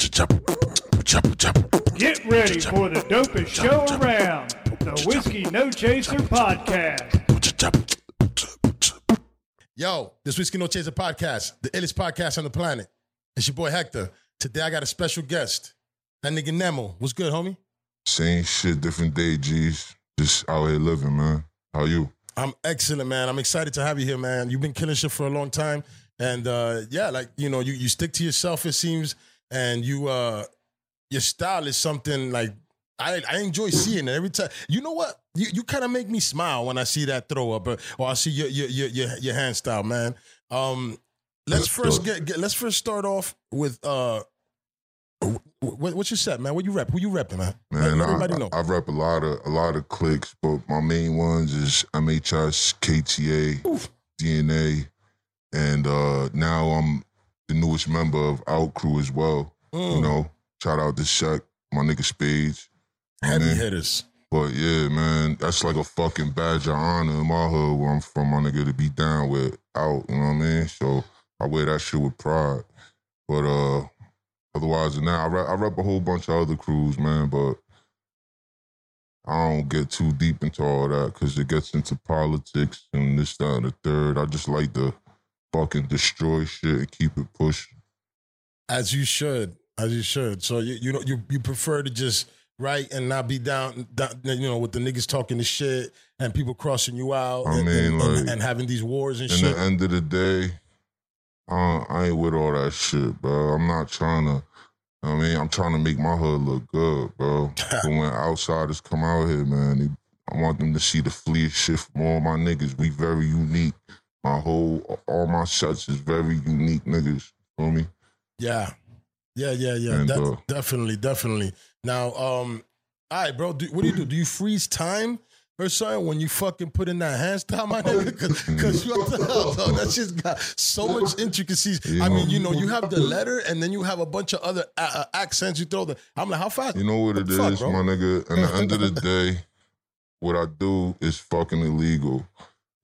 Get ready for the dopest show around, the Whiskey No Chaser podcast. Yo, this Whiskey No Chaser podcast, the illest podcast on the planet. It's your boy Hector. Today I got a special guest. That nigga Nemoe. What's good, homie? Same shit, different day, G's. Just out here living, man. How you? I'm excellent, man. I'm excited to have you here, man. You've been killing shit for a long time. And uh, yeah, like, you know, you, you stick to yourself, it seems, and you uh your style is something like I, I enjoy seeing it every time. You know what? You you kind of make me smile when I see that throw up or, or I see your your your your, your hand style, man. Um let's first get, get let's first start off with uh what, what's your set, man? What you rep? Who you repping, man? Man, Let I, everybody know. I, I rep a lot of a lot of clicks, but my main ones is MHS, KTA, Oof. DNA, and uh now I'm the newest member of Out Crew as well. Mm, You know, shout out to Shaq, my nigga Spades. heavy man. hitters. But yeah, man, that's like a fucking badge of honor in my hood where I'm from, my nigga, to be down with out, you know what I mean? So I wear that shit with pride. But uh otherwise than that, I rep, I rep a whole bunch of other crews, man, but I don't get too deep into all that because it gets into politics and this, that, and the third. I just like to fucking destroy shit and keep it pushing. As you should, as you should. So you you know you you prefer to just write and not be down, down you know, with the niggas talking the shit and people crossing you out I and, mean, and, and- like, and having these wars and shit. In shit. the end of the day, uh, I ain't with all that shit, bro. I'm not trying to. I mean, I'm trying to make my hood look good, bro. but when outsiders come out here, man, they, I want them to see the fleet shit from all my niggas. We very unique. My whole, all my sets is very unique niggas. Feel me? yeah, yeah, yeah, yeah. And, De- uh, definitely, definitely. Now, um, all right, bro. Do, what do you do? Do you freeze time? Or something when you fucking put in that hand style, my nigga, because you what the hell. That shit's got so much intricacies. You I mean, know- you know, you have the letter, and then you have a bunch of other uh, uh, accents. You throw the. I'm like, how fast? You know what it the is, fuck, my nigga? At the end of the day, what I do is fucking illegal.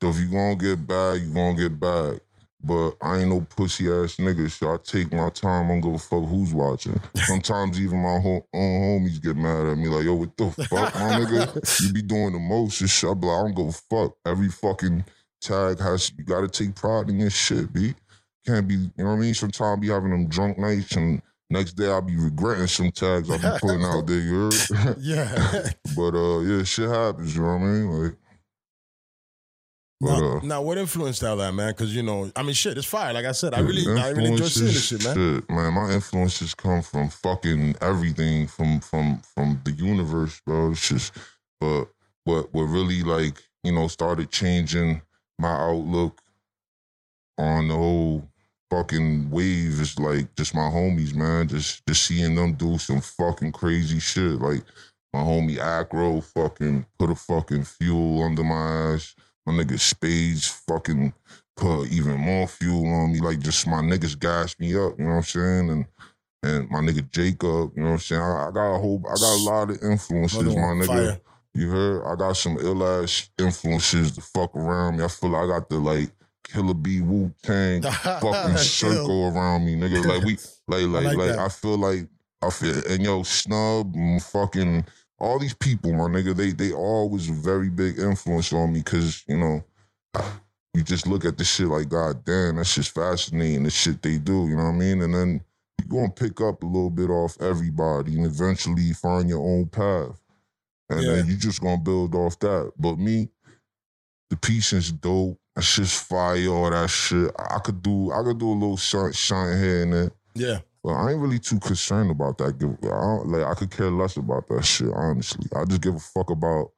So if you gonna get bad, you gonna get bad. But I ain't no pussy ass nigga, so I take my time. I don't give a fuck who's watching. Sometimes even my own homies get mad at me, like, yo, what the fuck, my nigga? You be doing the most and shit. I be like, I don't give a fuck. Every fucking tag has, you gotta take pride in your shit, B. Can't be, you know what I mean? Sometimes I be having them drunk nights and next day I'll be regretting some tags I be putting out there, you heard? Yeah. But uh, yeah, shit happens. You know what I mean? Like, but now, uh, now, what influenced all that, man? Because you know, I mean, shit, it's fire. Like I said, I really, I really enjoy seeing this shit, man. Shit, man, my influences come from fucking everything from from from the universe, bro. It's just, but what what really like you know started changing my outlook on the whole fucking wave is like just my homies, man. Just just seeing them do some fucking crazy shit. Like my homie Acro fucking put a fucking fuel under my ass. My nigga Spades fucking put even more fuel on me. Like just my niggas gassed me up, you know what I'm saying? And and my nigga Jacob, you know what I'm saying? I, I got a whole I got a lot of influences, my nigga. fire. You heard? I got some ill ass influences to fuck around me. I feel like I got the like Killer B Wu Tang fucking circle around me, nigga. Like we like like like like. I feel like I feel and yo, snub fucking all these people, my nigga, they they all was a very big influence on me because, you know, you just look at this shit like, God damn, that's just fascinating, the shit they do, you know what I mean? And then you gonna pick up a little bit off everybody and eventually find your own path. And Yeah. then you just gonna build off that. But me, the piece is dope. That's just fire, all that shit. I could do I could do a little shine, shine here and there. Yeah, I ain't really too concerned about that. I like I could care less about that shit, honestly. I just give a fuck about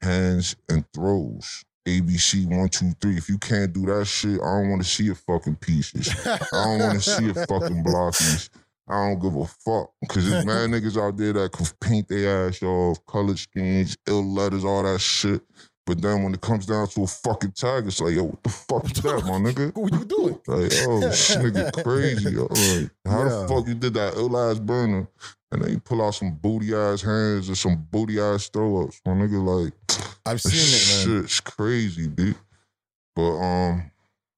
hands and throws. ABC one, two, three. If you can't do that shit, I don't want to see your fucking pieces. I don't want to see your fucking blockies. I don't give a fuck. Cause there's mad niggas out there that can paint their ass off, color schemes, ill letters, all that shit. But then when it comes down to a fucking tag, it's like, yo, what the fuck is that, my nigga? what you doing? Like, oh, this nigga crazy. yo. Like, how Yeah. the fuck you did that ill ass burner? And then you pull out some booty ass hands or some booty ass throw ups. My nigga, like, I've seen it, man. shit's crazy, dude. But um,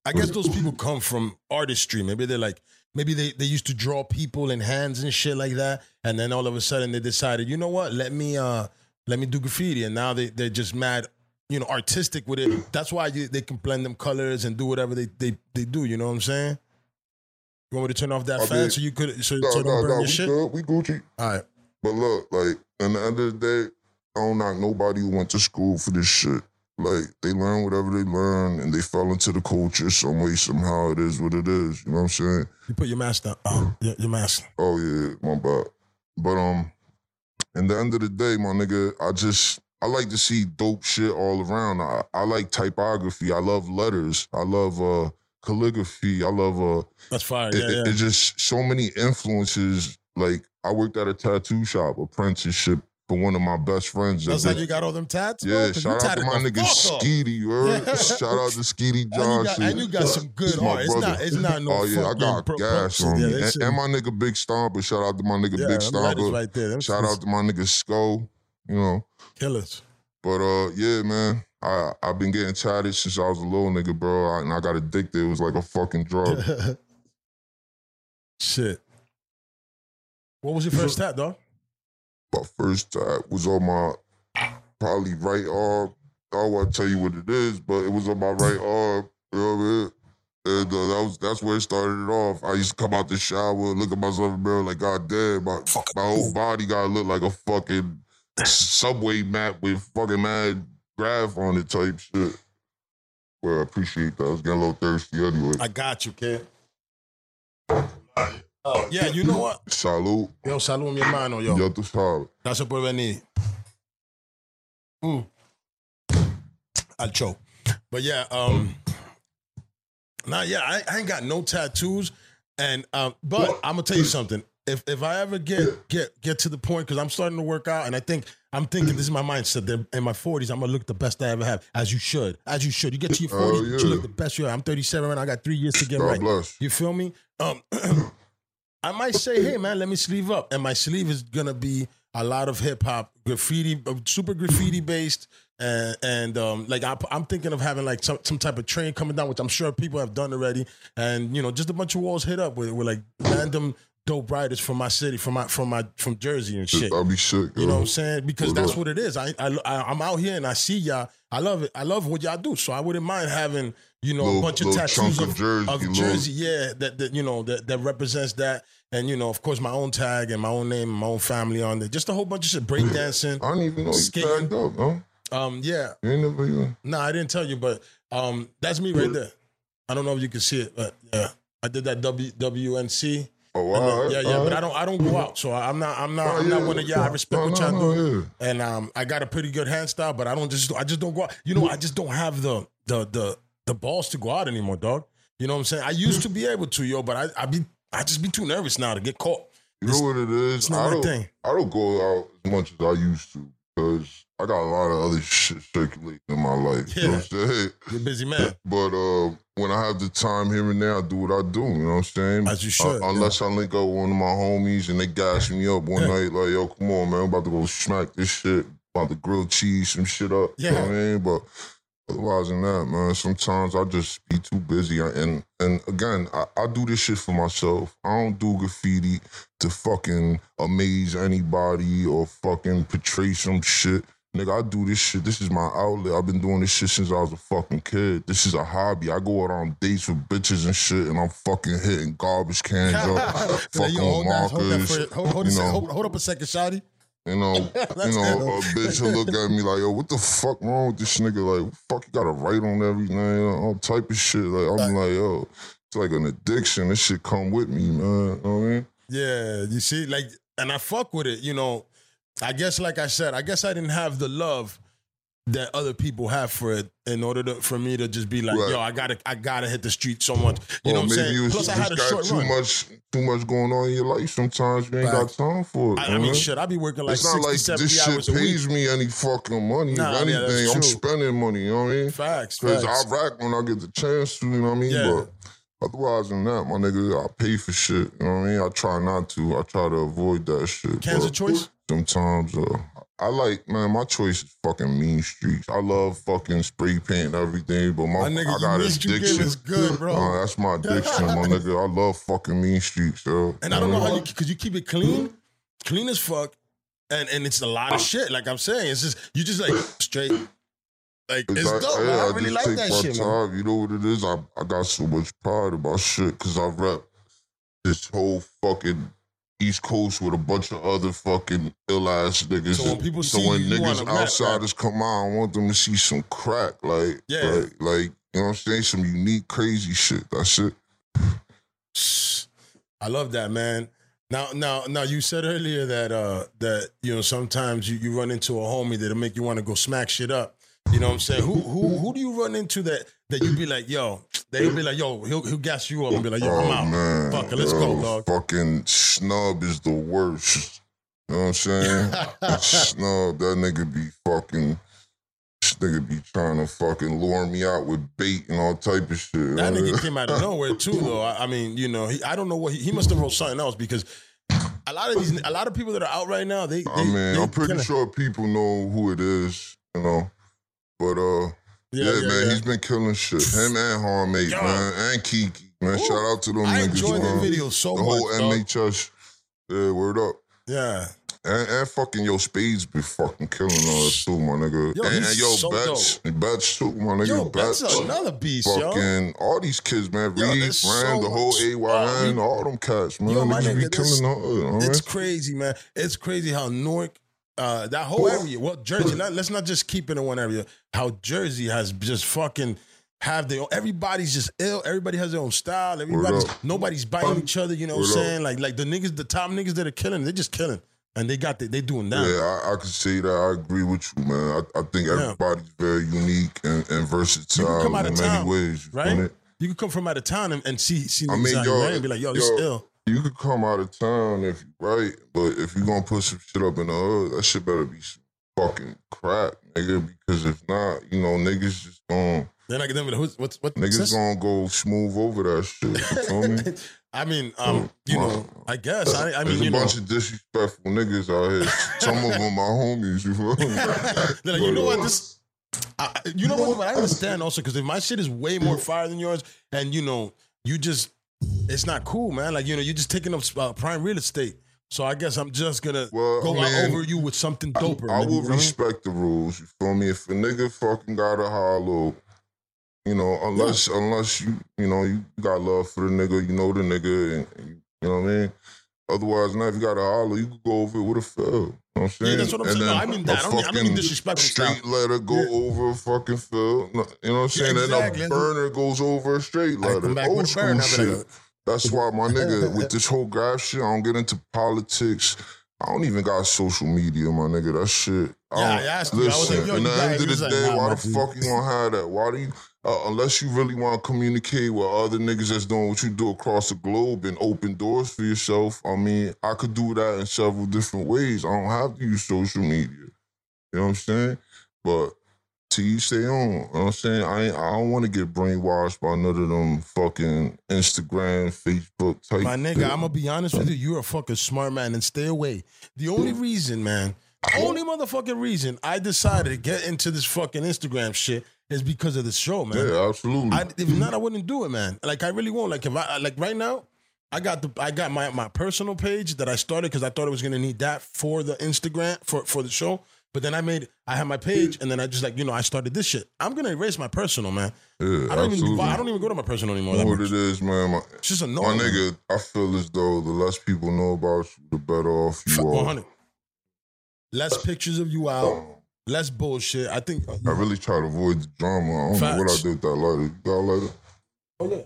I guess those people come from artistry. Maybe they're like maybe they, they used to draw people in hands and shit like that, and then all of a sudden they decided, you know what, let me uh let me do graffiti, and now they they're just mad, you know, artistic with it. That's why you, they can blend them colors and do whatever they they they do. You know what I'm saying? You want me to turn off that I fan mean, so you could so, No, so no, don't burn no, your we shit? good. We Gucci. All right. But look, like, in the end of the day, I don't knock nobody who went to school for this shit. Like, they learn whatever they learn and they fell into the culture some way, somehow. It is what it is. You know what I'm saying? You put your mask down. Oh, your, your mask. Oh, yeah, my bad. But, um, in the end of the day, my nigga, I just, I like to see dope shit all around. I, I like typography. I love letters. I love, uh, calligraphy. I love, uh, That's fire. it, Yeah, it- it's just so many influences. Like I worked at a tattoo shop, apprenticeship for one of my best friends. That's that how did- you got all them tats. Yeah, shout out to my nigga fuck. Skeety. You heard? Yeah. Shout out to Skeety And you, got, Johnson. and you got some good my art. It's brother. not. It's not no. oh yeah, I got pro- gas pro- on yeah, me, and, and my nigga Big Stomper. Shout out to my nigga yeah, Big them Stomper. right there. Them Shout out to my nigga Skull. You know, killers. but uh, yeah, man. I I've been getting tatted since I was a little nigga, bro. I, and I got addicted. It was like a fucking drug. Shit. What was your first tat, dog? my first tat was on my probably right arm. I don't want to tell you what it is, but it was on my right arm. You know what I mean? And uh, that was that's where it started it off. I used to come out the shower, look at myself in the mirror, like, God damn, my, my whole body gotta look like a fucking subway map with fucking mad graph on it type shit. Well, I appreciate that. I was getting a little thirsty anyway. I got you, kid. Oh, yeah, you know what? Salute. Yo, salud mi hermano, yo. Yo, tú sabes. Gracias por venir. Mm. Al show. But yeah, um, nah, yeah, I, I ain't got no tattoos, and um, but I'm gonna tell you something. If if I ever get get get to the point, because I'm starting to work out, and I think I'm thinking this is my mindset. That in my 40s, I'm gonna look the best I ever have, as you should, as you should. You get to your 40s, Oh, you look the best you. Are. I'm 37, and I got three years to get God right. bless. You feel me? Um, I might say, hey man, let me sleeve up, and my sleeve is gonna be a lot of hip hop, graffiti, uh, super graffiti based, and and um, like I, I'm thinking of having like some some type of train coming down, which I'm sure people have done already, and you know just a bunch of walls hit up with with like random dope writers from my city, from my from my from Jersey and shit. I'll be sick. You know what I'm saying? Because that's up. what it is. I, I I- I'm out here and I see y'all. I love it. I love what y'all do. So I wouldn't mind having you know a bunch of tattoos of of, Jersey, of Jersey. Yeah, that, that you know that that represents that. And you know, of course, my own tag and my own name and my own family on there. Just a whole bunch of shit. Breakdancing. I don't even know you Skating. tagged up? Um, yeah. You ain't never even. No, I didn't tell you, but um, that's me right there. I don't know if you can see it, but yeah, I did that W WNC. Oh, then- yeah, yeah, all but right. I don't, I don't go out, so I'm not, I'm not, Oh, I'm not yeah. one of y'all. I respect No, what y'all no, do, yeah. and um, I got a pretty good hand style, but I don't just, I just don't go out. You know, I just don't have the, the, the, the balls to go out anymore, dog. You know what I'm saying? I used to be able to, yo, but I, I be, I just be too nervous now to get caught. You know what it is? It's not I my don't. thing. I don't go out as much as I used to because I got a lot of other shit circulating in my life. You know what I'm saying? You're a busy man. But uh, when I have the time here and there, I do what I do. You know what I'm saying? As you should, Uh, unless I link up with one of my homies and they gas me up one night, like, yo, come on, man, I'm about to go smack this shit, about to grill cheese some shit up. You know what I mean? But otherwise than that, man, sometimes I just be too busy. And and again, I, I do this shit for myself. I don't do graffiti to fucking amaze anybody or fucking portray some shit. Nigga, I do this shit. This is my outlet. I've been doing this shit since I was a fucking kid. This is a hobby. I go out on dates with bitches and shit, and I'm fucking hitting garbage cans up, fucking hold, that, hold, that markers. hold, hold, hold, hold up a second, Shotty. You know, you know, a bitch will look at me like, yo, what the fuck wrong with this nigga? Like, fuck, you got to write on everything, all type of shit. Like, I'm like, yo, it's like an addiction. This shit come with me, man. You know what I mean? Yeah, you see, like, and I fuck with it. You know, I guess, like I said, I guess I didn't have the love that other people have for it in order to for me to just be like, Right. yo, I gotta, I gotta hit the street so much. You know Or what I'm saying? Plus, I had a got short too run. much, too much going on in your life. Sometimes you ain't got time for it. I, I mean, shit, I be working like it's not like 70 this shit pays me any fucking money. Nah, if yeah, anything, I'm spending money. You know what I mean? Facts, Because. I rack when I get the chance to. You know what I mean? Yeah. But otherwise than that, my nigga, I pay for shit. You know what I mean? I try not to. I try to avoid that shit. Cans of choice. Sometimes uh, I like man. My choice is fucking mean streets. I love fucking spray paint and everything, but my, My nigga, I got addiction. is good, bro. Uh, that's my addiction, my nigga. I love fucking mean streets, yo. And I don't know how you because you keep it clean, clean as fuck, and and it's a lot of shit. Like I'm saying, it's just you just like straight. Like it's like- dope. yeah, I really like that shit, man. You know what it is? I, I got so much pride about shit because I rep this whole fucking East Coast with a bunch of other fucking ill ass niggas. So when people So see when you, you niggas rap, outsiders come out, I want them to see some crack, like, Yeah. like, like, you know what I'm saying? Some unique, crazy shit. That's it. I love that, man. Now, now, now, you said earlier that uh that you know sometimes you, you run into a homie that'll make you want to go smack shit up. You know what I'm saying? Who who mm-hmm. who do you run into that that you be like, yo, that he'll be like, yo, he'll he'll gas you up and be like, yo, I'm oh, out. man. Fuck it, let's yo, go, dog. Fucking snub is the worst. You know what I'm saying? snub, that nigga be fucking. This nigga be trying to fucking lure me out with bait and all type of shit. That nigga came out of nowhere too, though. I, I mean, you know, he, I don't know what he, he must have wrote something else because a lot of these, a lot of people that are out right now, they. they I mean, I'm pretty kinda- sure people know who it is, you know. But uh, yeah, man, he's been killing shit. Him and Harmate, Yo. man, and Kiki, man. Ooh, Shout out to them I niggas, enjoy man. the video so the much. whole dog. MHS. Yeah, word up. Yeah, And, and fucking yo, Spades be fucking killing all us too, my nigga. Yo, and, and yo, so Betts, Betts too, my nigga. yo, that's another beast, yo. Fucking all these kids, man. Yo, Reed, so the whole AYN, all them cats, man. Yo, my be nigga, this- killing the all It's right? crazy, man. It's crazy how Newark, uh, that whole area, well, Jersey. Not, let's not just keep it in one area. How Jersey has just fucking have their own. Everybody's just ill. Everybody has their own style. Everybody's nobody's biting each other. You know what I'm saying? Like like the niggas, the top niggas that are killing, they're just killing, and they got the, they doing that. Yeah, I, I can say that. I agree with you, man. I, I think everybody's very unique and, and versatile come out in of many town, ways. You right? You can come from out of town and, and see see I mean, here, right? and be like, yo, this yo, is ill. You could come out of town if you right, but if you gonna put some shit up in the hood, that shit better be some fucking crap, nigga. Because if not, you know, niggas just gonna Then I get them what's what niggas sis- gonna go smooth over that shit. You feel me? I mean, um, you know, I guess I, I mean, There's you a know, bunch of disrespectful niggas out here. Some of them my homies. You feel me? Like, you know But, what? uh, This, I, I- you know what? But I understand also because if my shit is way more fire than yours, and you know, you just, it's not cool, man. Like you know, you're just taking up uh, prime real estate. So I guess I'm just gonna Well, go mean, over you with something doper. I nigga, will you know what I mean? respect the rules. You feel me? If a nigga fucking got a hollow, you know, unless unless you you know you got love for the nigga, you know the nigga, and, and you, know what I mean. Otherwise, now if you got a hollow, you could go over it with a fill. You know what I'm saying? Yeah, that's what I'm And saying. No, I mean that. I don't mean- I don't mean fucking disrespectful Straight style. letter go Yeah. over a fucking fill. No, You know what I'm saying? exactly. And a burner goes over a straight letter. Old school burn. I'll be shit. like, That's why my nigga with this whole graph shit, I don't get into politics. I don't even got social media, my nigga. That shit. I Yeah, don't- I asked you. I was Listen, like, yo, in the end of the day, why the dude. fuck you gonna have that? Why do you? Uh, unless you really want to communicate with other niggas that's doing what you do across the globe and open doors for yourself. I mean, I could do that in several different ways. I don't have to use social media. You know what I'm saying? But till you stay on, you know what I'm saying? I ain't, I don't want to get brainwashed by none of them fucking Instagram, Facebook type. My nigga, shit. I'm gonna be honest with you. You're a fucking smart man, and stay away. The only reason, man, the only motherfucking reason I decided to get into this fucking Instagram shit is because of the show, man. Yeah, absolutely. I, if not, I wouldn't do it, man. Like I really won't. Like if I like right now, I got the I got my my personal page that I started because I thought I was gonna need that for the Instagram for for the show. But then I made I had my page, and then I just like you know I started this shit. I'm gonna erase my personal, man. yeah, I don't absolutely. even I don't even go to my personal anymore. You know what it is, man. My, It's just annoying. my nigga, I feel as though the less people know about you, the better off you Fuck are. 100. Less pictures of you out. Less bullshit. I think. Uh, I really try to avoid the drama. I don't know what I did with that lighter. You got a lighter? Oh yeah.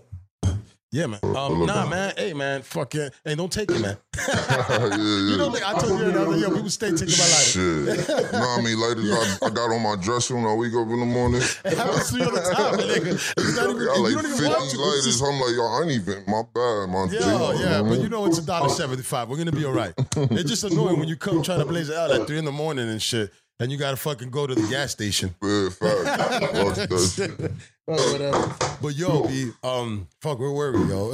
Yeah, man. Um, nah, on- man. Hey, man. Fuck Fucking. Hey, don't take it, man. yeah, yeah. You know, like, I told you the other day, yo, people stay taking my lighter. Shit. no, I mean, lighters, I, I got on my dresser when I wake up in the morning. It happens to you all the time, nigga. It's not even, I got you like don't 50 even want to. It's lighters. just- I'm like, yo, I ain't even, my bad, my G. Yo, yeah, know but you know it's a dollar seventy-five. We're gonna be all right. It's just annoying when you come trying to blaze it out at three in the morning and shit, and you gotta fucking go to the gas station. Yeah, fact. Fuck that shit. Oh, whatever. But yo, B, um, fuck, where were we, yo?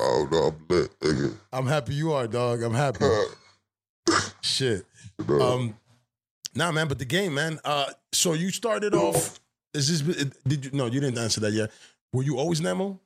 Oh, no, I'm lit, nigga. I'm happy you are, dog. I'm happy. Shit. Uh, Um, Nah, man, but the game, man. Uh, so you started off. Is this? Did you? No, you didn't answer that yet. Were you always Nemoe?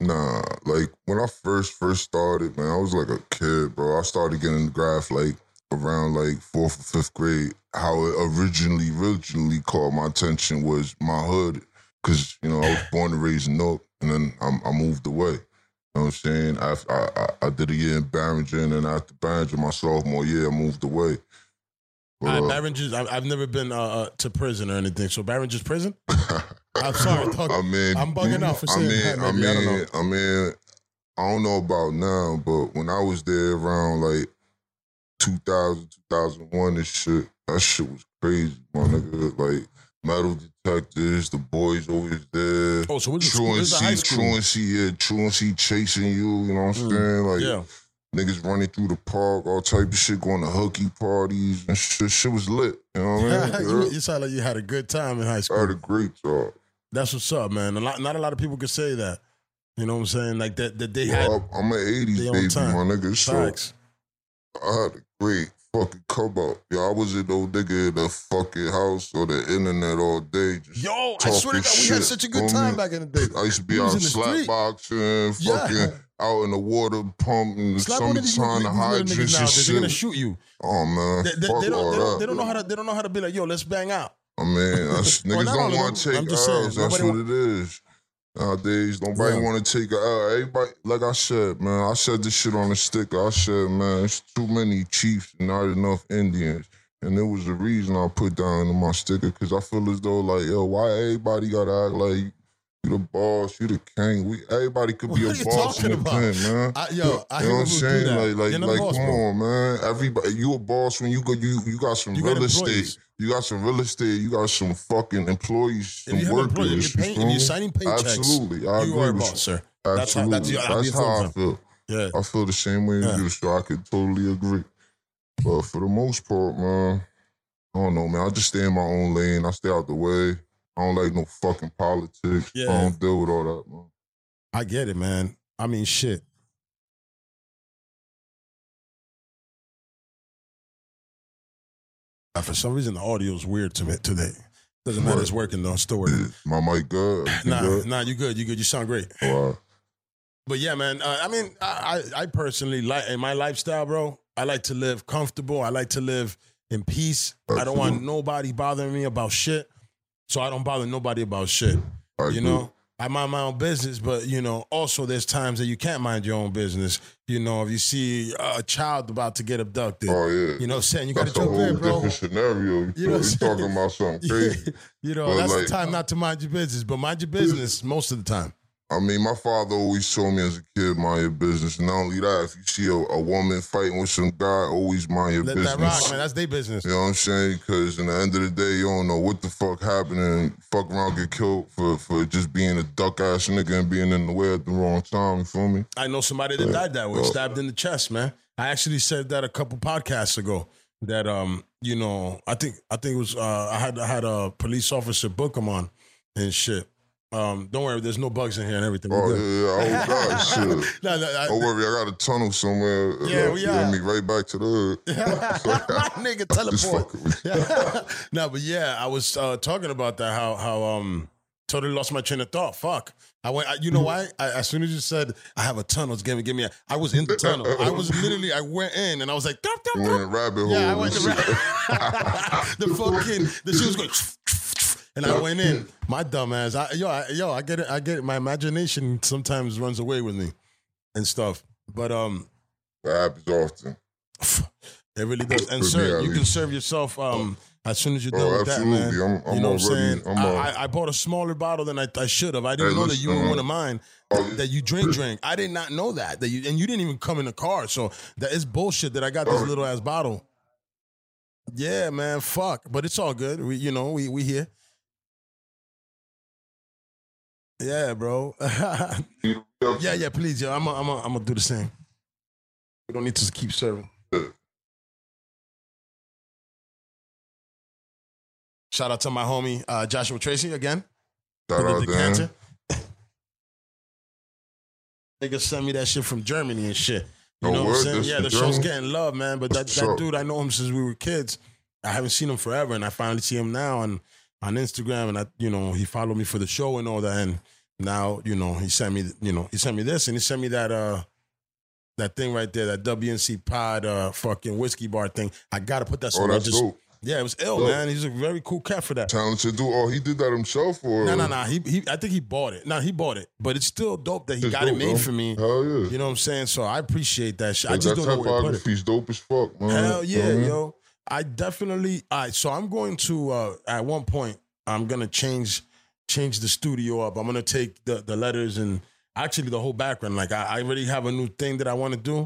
Nah, like when I first first started, man, I was like a kid, bro. I started getting the graph like around like fourth or fifth grade. How it originally originally caught my attention was my hood, because you know I was born and raised in Newark, and then I, I moved away. You know what I'm saying? I, I I did a year in Barringer, and after Barringer, my sophomore year, I moved away. But, uh. I, I've never been uh, uh, to prison or anything. So Barringer's prison. I'm sorry, dog. I mean, I'm bugging out for I mean, that, I maybe. I don't mean, know. I mean, I don't know about now, but when I was there around like 2000, 2001 and shit, that shit was crazy, my nigga. Like metal detectors, the boys always there. Oh, so school? Where's the high Truancy, school? truancy, yeah, truancy chasing you. You know what I'm Mm, saying? Like yeah. niggas running through the park, all type of shit, going to hooky parties and shit. Shit was lit. You know what I mean? you, you sound like you had a good time in high school. I had a great job. That's what's up, man. A lot, not a lot of people could say that. You know what I'm saying? Like that, that they had I'm an 80s baby, time. my nigga. So facts. I had a great fucking come up. Yo, I was in no nigga in the fucking house or the internet all day. Just Yo, I swear to God, we had such a good time back in the day. I used to be We out in the street. Yeah. fucking out in the water pump Slap of these, these, summertime, the hydrants and nowadays. They're gonna shoot you. Oh man, They, they, fuck they don't, all they, don't, they don't know how to. They don't know how to be like, yo, let's bang out. I mean, niggas don't want to take I'm just saying, L's. That's what it is. Nowadays, nobody Yeah. want to take a L. Everybody, like I said, man, I said this shit on the sticker. I said, man, it's too many chiefs and not enough Indians. And there was a reason I put down in my sticker because I feel as though, like, yo, why everybody got to act like the boss, you the king. We Everybody could be What a are you boss in the about? pen, man. I, yo, I you know what I'm saying? Like, like, like, boss, come bro. on, man. Everybody, you a boss when you go. You you got some You real estate. You got some real estate. You got some fucking employees, If some you workers. employees, if you're, paying, you if you're signing paychecks, Absolutely, I you agree are a boss, you. sir. That's how- Absolutely, that's- that's how I feel. Yeah. I feel the same way Yeah. as you, so I could totally agree. But for the most part, man, I don't know, man. I just stay in my own lane. I stay out the way. I don't like no fucking politics. Yeah. I don't deal with all that, man. I get it, man. I mean, shit. Uh, For some reason, the audio is weird to me today. Doesn't matter. It's working though. It's still working. My mic good. Everything Nah, good? nah, you good. You good. You sound great. All right. But yeah, man. Uh, I mean, I, I I personally like in my lifestyle, bro. I like to live comfortable. I like to live in peace. I don't want nobody bothering me about shit. So I don't bother nobody about shit. I You agree. know, I mind my own business, but you know, also there's times that you can't mind your own business. You know, if you see a child about to get abducted, Oh yeah. you know, what I'm saying you got to jump in, bro. different scenario. You, You know you talking about something crazy. you know, But that's like- the time not to mind your business, but mind your business most of the time. I mean, my father always told me as a kid, mind your business. And not only that, if you see a, a woman fighting with some guy, always mind your Let business. that rock, man. That's their business. You know what I'm saying? Because in the end of the day, you don't know what the fuck happened and fuck around get killed for, for just being a duck ass nigga and being in the way at the wrong time. You feel me? I know somebody that died that way, Well- stabbed in the chest, man. I actually said that a couple podcasts ago. That um, you know, I think I think it was uh, I had I had a police officer book him on and shit. Um, don't worry, there's no bugs in here and everything. Oh, yeah, yeah. Oh, God, shit. no, no, I, Don't worry, I got a tunnel somewhere. Yeah, we are. me right back to the hood. nigga teleport. fucking with you. no, but yeah, I was uh, talking about that. How how um totally lost my train of thought. Fuck. I went. I, you know why? I, as soon as you said I have a tunnel, it's give me give me. A, I was in the tunnel. I was literally. I went in and I was like, "Dup, dup, dup." rabbit hole. yeah, I went to shit. the fucking the shit was going. And I went in, my dumb ass. I, yo, I, yo, I get it. I get it. My imagination sometimes runs away with me, and stuff. But um, That happens often. it really does. And sir, you can serve yourself um as soon as you're Oh, done with that, man. I'm, I'm you know what I'm saying? I'm I, I, I bought a smaller bottle than I, I should have. I didn't Hey, know that you were one uh, of mine. oh, That you drink, drink. I did not know that. That you and you didn't even come in the car. So that is bullshit. That I got this Oh. little ass bottle. Yeah, man. Fuck. But it's all good. We, you know, we we here. Yeah, bro. yeah, yeah. Please, yeah. I'm gonna I'm gonna I'm gonna do the same. We don't need to keep serving. Shout out to my homie uh, Joshua Tracy again. Shout out to. Nigga sent me that shit from Germany and shit. You Oh, know what I'm saying? Yeah, the show's Germany? getting love, man. But that, that dude, I know him since we were kids. I haven't seen him forever, and I finally see him now on on Instagram, and I, you know, he followed me for the show and all that, and now, you know, he sent me, you know, he sent me this, and he sent me that uh that thing right there, that WNC Pod uh fucking whiskey bar thing. I gotta put that. Oh, that's Just- dope. Yeah, it was ill, Dope. man. He's a very cool cat for that. Talented dude. Oh, he did that himself, or No, no, no. He, he, I think he bought it. No, he bought it, but it's still dope that he It's got it made bro. for me. Hell yeah. You know what I'm saying? So I appreciate that shit. I just that don't know where to put it. dope as fuck, man. Hell You yeah, know yo. I definitely. All right, so I'm going to uh at one point I'm gonna change change the studio up. I'm gonna take the the letters and actually the whole background. Like I, I already have a new thing that I want to do,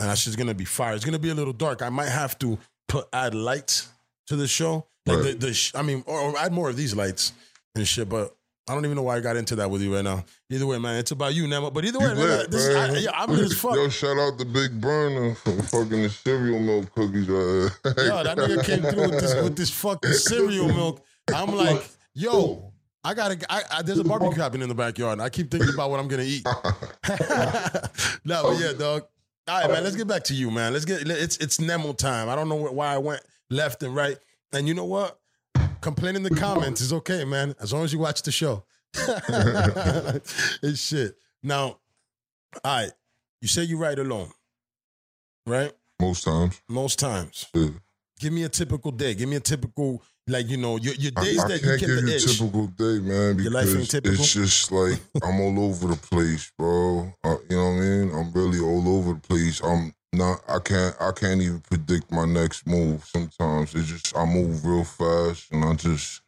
and that's just gonna be fire. It's gonna be a little dark. I might have to put add lights to the show. Like Right. the, the I mean, or, or add more of these lights and shit. But I don't even know why I got into that with you right now. Either way, man, it's about you, Nemoe. But either way, man, this, man. I, yeah, I'm lit as fuck. Yo, shout out to Big Burner for fucking the cereal milk cookies. Uh, Yo, that nigga came through with this with this fucking cereal milk. I'm like, yo, I gotta. I, I, there's a barbecue happening in the backyard. And I keep thinking about what I'm gonna eat. no, but yeah, oh. dog. All right, man. Let's get back to you, man. Let's get. It's it's Nemoe time. I don't know why I went left and right. And you know what? Complain in the comments is okay, man. As long as you watch the show. it's shit. Now, all right. You say you write alone, right? Most times. Most times. Yeah. Give me a typical day. Give me a typical, like, you know, your, your days I that you can't get give the you itch. typical day, man, Your life ain't because typical? it's just like I'm all over the place, bro. Uh, you know what I mean? I'm really all over the place. I'm not. I can't. I can't even predict my next move. Sometimes it's just I move real fast, and I just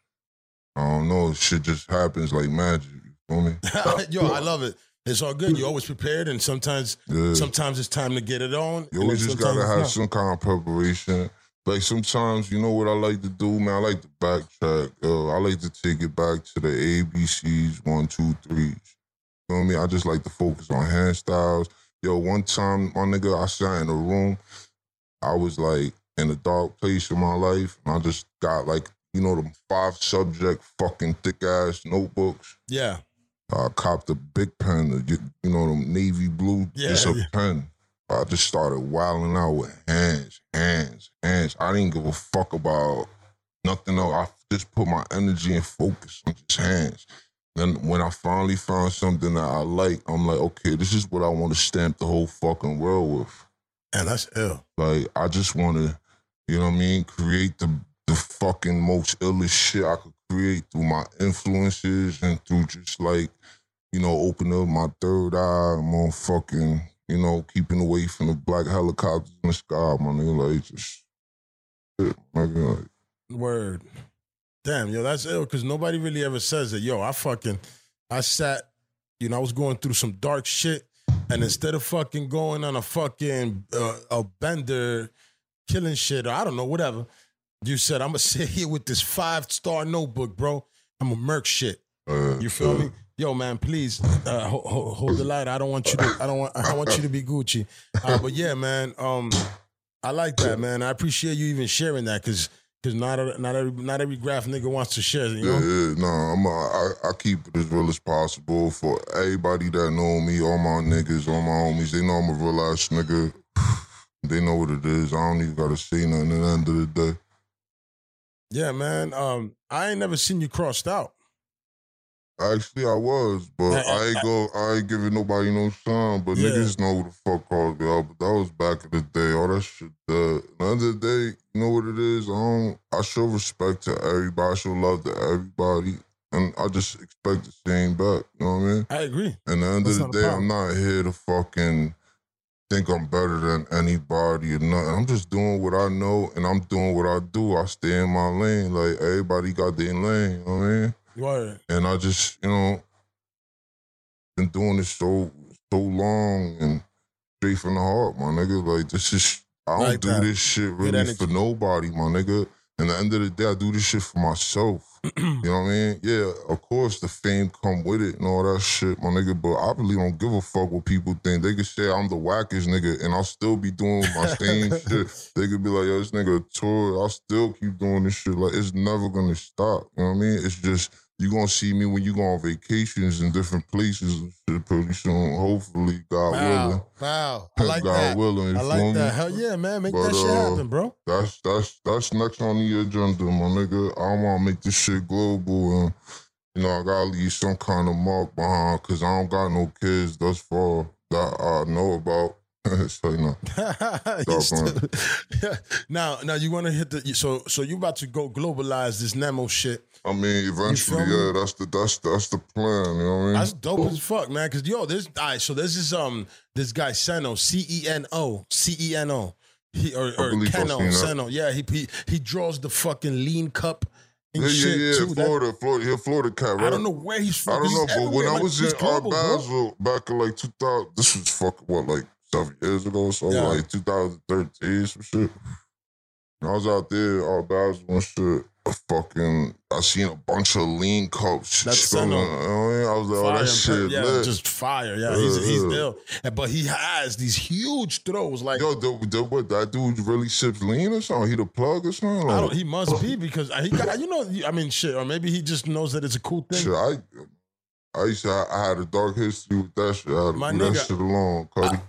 I don't know. Shit just happens like magic. You feel me? Yo, I love it. It's all good. You're always prepared, and sometimes, Yeah. sometimes it's time to get it on. You and always then just gotta have some kind of preparation. Like sometimes, you know what I like to do, man. I like to backtrack. Uh, I like to take it back to the ABCs, one, two, threes. You know what I mean? I just like to focus on hand styles. Yo, one time, my nigga, I sat in a room. I was like in a dark place in my life, and I just got like, you know, them five subject fucking thick ass notebooks. Yeah, I copped a big pen, you, you know, them navy blue, Yeah, just a yeah. pen. I just started wilding out with hands, hands, hands. I didn't give a fuck about nothing else. I just put my energy and focus on just hands. Then when I finally found something that I like, I'm like, okay, this is what I want to stamp the whole fucking world with. and that's ill. Like, I just want to, you know what I mean, create the the fucking most illest shit I could create through my influences and through just like, you know, open up my third eye, more fucking, you know, keeping away from the black helicopters in the sky, my nigga. Like, just, shit, nigga, like, Word. Damn, yo, that's ill because nobody really ever says it. Yo, I fucking, I sat, you know, I was going through some dark shit, and instead of fucking going on a fucking uh, a bender, killing shit, or I don't know, whatever, you said I'm gonna sit here with this five star notebook, bro. I'm a merc shit. uh, You feel uh, me? Yo, man, please uh, hold, hold the light. I don't want you to. I don't want. I want you to be Gucci. Uh, but yeah, man. Um, I like that, man. I appreciate you even sharing that because because not a- not every not every graph nigga wants to share. You know. Yeah, yeah, no, I'm a, I, I keep it as real as possible for everybody that know me, all my niggas, all my homies. They know I'm a real ass nigga. They know what it is. I don't even gotta say nothing at the end of the day. Yeah, man. Um, I ain't never seen you crossed out. Actually, I was, but I ain't go. I ain't giving nobody no sign. But Yeah. niggas know who the fuck called me out. But that was back in the day. All that shit. Dead. At the end of the day, you know what it is. I don't. I show respect to everybody. I show love to everybody, and I just expect the same back. You know what I mean? I agree. And the end That's of the day. I'm not here to fucking think I'm better than anybody or nothing. I'm just doing what I know and I'm doing what I do. I stay in my lane. Like everybody got their lane, you know what I mean? Word. And I just, you know, been doing this so so long and straight from the heart, my nigga. Like this is I don't Like do that. this shit really for nobody, my nigga. And the end of the day, I do this shit for myself. You know what I mean? Yeah, of course the fame come with it and all that shit, my nigga. But I really don't give a fuck what people think. They could say I'm the wackest nigga and I'll still be doing my same shit. They could be like, yo, this nigga a tour. I'll still keep doing this shit. Like it's never gonna stop. You know what I mean? It's just you gonna see me when you go on vacations in different places pretty soon. Hopefully, God willing. Wow, wow. I like God that. willing. I like that. me? Hell yeah, man. Make But, that shit uh, happen, bro. That's that's that's next on the agenda, my nigga. I want to make this shit global, and you know I gotta leave some kind of mark behind because I don't got no kids thus far that I know about. so you know, You still- Yeah. now, now you want to hit the so so you about to go globalize this Nemoe shit. I mean, eventually, yeah, that's the that's that's the plan. You know what I mean? That's dope as fuck, man. Cause yo, this all right, so this is um this guy Seno, C E N O, C E N O. He or, or Keno. Seno. Yeah, he, he he draws the fucking lean cup and yeah, shit yeah, yeah. too. That- Florida, Florida, yeah, Florida cat, right? I don't know where he's from. I don't know, but when everywhere. I was in global. Basel back in like 2000, this was fucking what, like seven years ago, so Yeah. like 2013, some shit. When I was out there, Art Basel and shit. I fucking, I seen a bunch of lean cups. That's Seno. you know I mean? I was like, oh, that shit yeah, lit. just fire. Yeah, he's he's Yeah. ill. But he has these huge throws. Like Yo, the, the, what, that dude really sips lean or something? He the plug or something? I don't, he must be because he got you know I mean shit or maybe he just knows that it's a cool thing. shit, I, I used to, I had a dark history with that shit. I had to My leave nigga, that shit alone, Cody. F-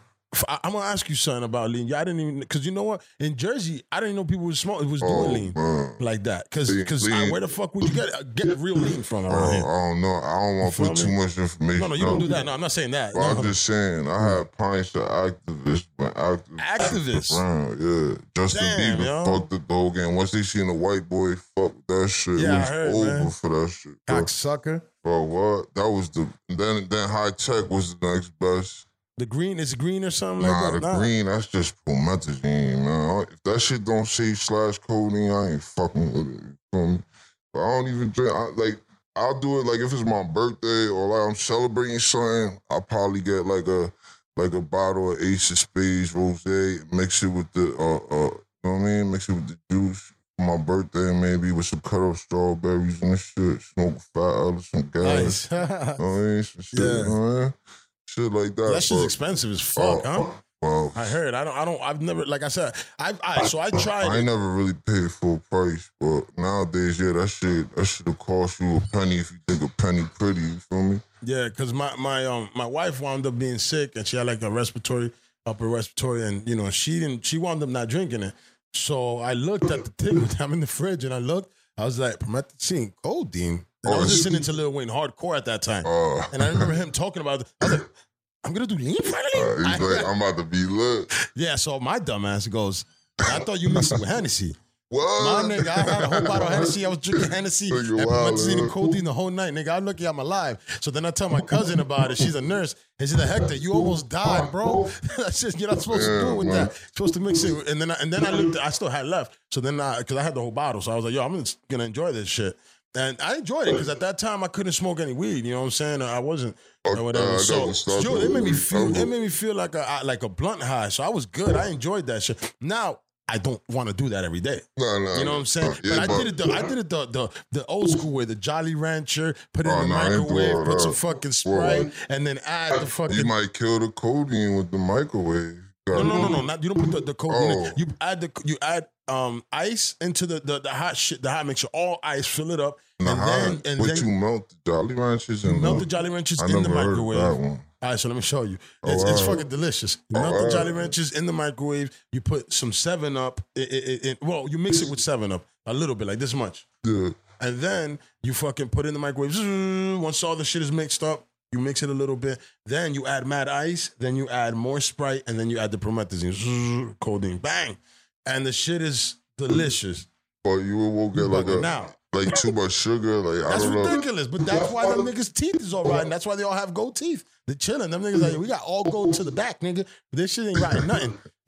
I, am gonna ask you something about lean. Yeah, I didn't even because you know what in Jersey I didn't know people was smoking it was doing oh, lean man. like that. Because Lean- because where the fuck would you get uh, get real lean from Uh, around I here? don't know. I don't want to put feel too much information. No, no, you don't do that. No, I'm not saying that. But I'm just saying, I had pints of Actavis, but Actavis, Actavis? around, yeah. Justin Damn, Bieber yo. fucked the dog, and once they seen a white boy fuck that shit, Yeah, I it was heard, over man. for that shit. Bro. Cocksucker. Bro, what? That was the then. Then Hi-Tech was the next best. The green is green or something Nah, like the that. green, that's just promethazine, man. If that shit don't say slash codeine, I ain't fucking with it. But I don't even drink. I, like, I'll do it like if it's my birthday or like I'm celebrating something. I'll probably get like a like a bottle of Ace of Spades rosé, mix it with the uh uh, you know what I mean? Mix it with the juice for my birthday, maybe with some cut up strawberries and shit. Smoke fat out of some gas. Nice. You know I mean? Some shit, Yeah. you know I mean? Shit like that. that shit's but- expensive as fuck, uh, huh? Well, I heard. I don't. I don't. I've never. Like I said, I. I so I tried. I never really paid full price, but nowadays, yeah, that shit that should have cost you a penny if you think a penny pretty. You feel me? Yeah, because my my um my wife wound up being sick and she had like a respiratory upper respiratory and you know she didn't she wound up not drinking it. So I looked at the thing I'm in the fridge and I looked. I was like promethazine, codeine. And I Oh, was listening to Lil Wayne hardcore at that time, Uh, and I remember him talking about. it. I was like, I'm gonna do lean uh, finally. he's like, I'm about to be lit. yeah. So my dumb ass goes. I thought you mixed it with Hennessy. My What? nigga, I had a whole bottle of Hennessy. I was drinking Hennessy and promethazine and codeine the whole night. Nigga, I'm lucky I'm alive. So then I tell my cousin about it. She's a nurse. And she's like, Hector, you almost died, bro. That's just, you're not supposed to do it with man. that. You're supposed to mix it. And then I, and then I looked, I still had left. So then I, because I had the whole bottle. So I was like, yo, I'm just going to enjoy this shit. And I enjoyed it because at that time I couldn't smoke any weed. You know what I'm saying? I wasn't or Uh, whatever. I So yo, it made me feel it made me feel like a like a blunt high. So I was good. I enjoyed that shit. Now I don't want to do that every day. Nah, nah, You know what I'm saying? uh, yeah, but I did it. The, I did it the, the the old school way. The Jolly Rancher, put it Oh, in the no, microwave, put some fucking. Sprite, and then add the fucking. You might kill the codeine with the microwave. No, no, no, no, not you don't put the, the coke in Oh. it. You add the you add um ice into the, the the hot shit, the hot mixture, all ice, fill it up, and then and then you melt the Jolly Ranchers and melt the Jolly Ranchers I in the microwave. that one. All right, so let me show you. Oh, It's, it's fucking delicious. You Oh, melt the. Jolly Ranchers in the microwave. You put some Seven Up. It, it, it, well, you mix it with Seven Up a little bit, like this much, Yeah. and then you fucking put it in the microwave. Once all the shit is mixed up, you mix it a little bit. Then you add mad ice. Then you add more Sprite, and then you add the promethazine, codeine, bang, and the shit is delicious. But you will get like a out. like too much sugar. Like That's I don't know. ridiculous, but that's why them niggas' teeth is all right, and that's why they all have gold teeth. They're chilling. Them niggas like, we got all gold to the back, nigga. This shit ain't right, nothing.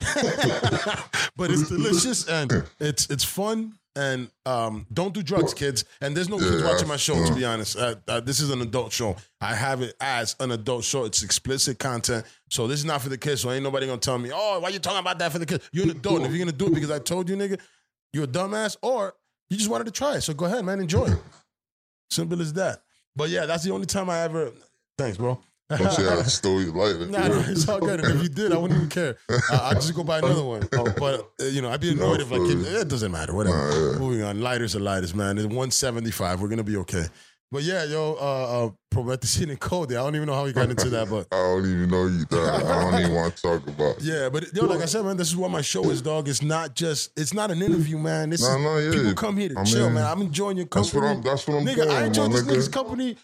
but it's delicious and it's it's fun. And um, don't do drugs, kids. And there's no kids Yeah, watching my show, to be honest. Uh, uh, this is an adult show. I have it as an adult show. It's explicit content. So this is not for the kids. So ain't nobody gonna tell me, oh, why you talking about that for the kids? You're an adult. And if you're gonna do it because I told you, nigga, you're a dumbass, or you just wanted to try it. So go ahead, man, enjoy it. Simple as that. But yeah, that's the only time I ever. Thanks, bro. Don't say I stole your lighter. Nah, no, it's all good. And if you did, I wouldn't even care. Uh, I'd just go buy another one. Oh, but uh, you know, I'd be annoyed if like it, it doesn't matter. Whatever. Nah, yeah. Moving on. Lighters are lighters, man. It's one seventy five. We're gonna be okay. But yeah, yo, uh, uh, promethazine cold. I don't even know how we got into that, but I don't even know you. That. I don't even want to talk about. it. yeah, but yo, like I said, man, this is what my show is, dog. It's not just, it's not an interview, man. This No, is no, yeah. people come here to I chill, mean, man. I'm enjoying your company. That's what I'm. That's what I'm nigga, doing, I enjoyed my this nigga. nigga's company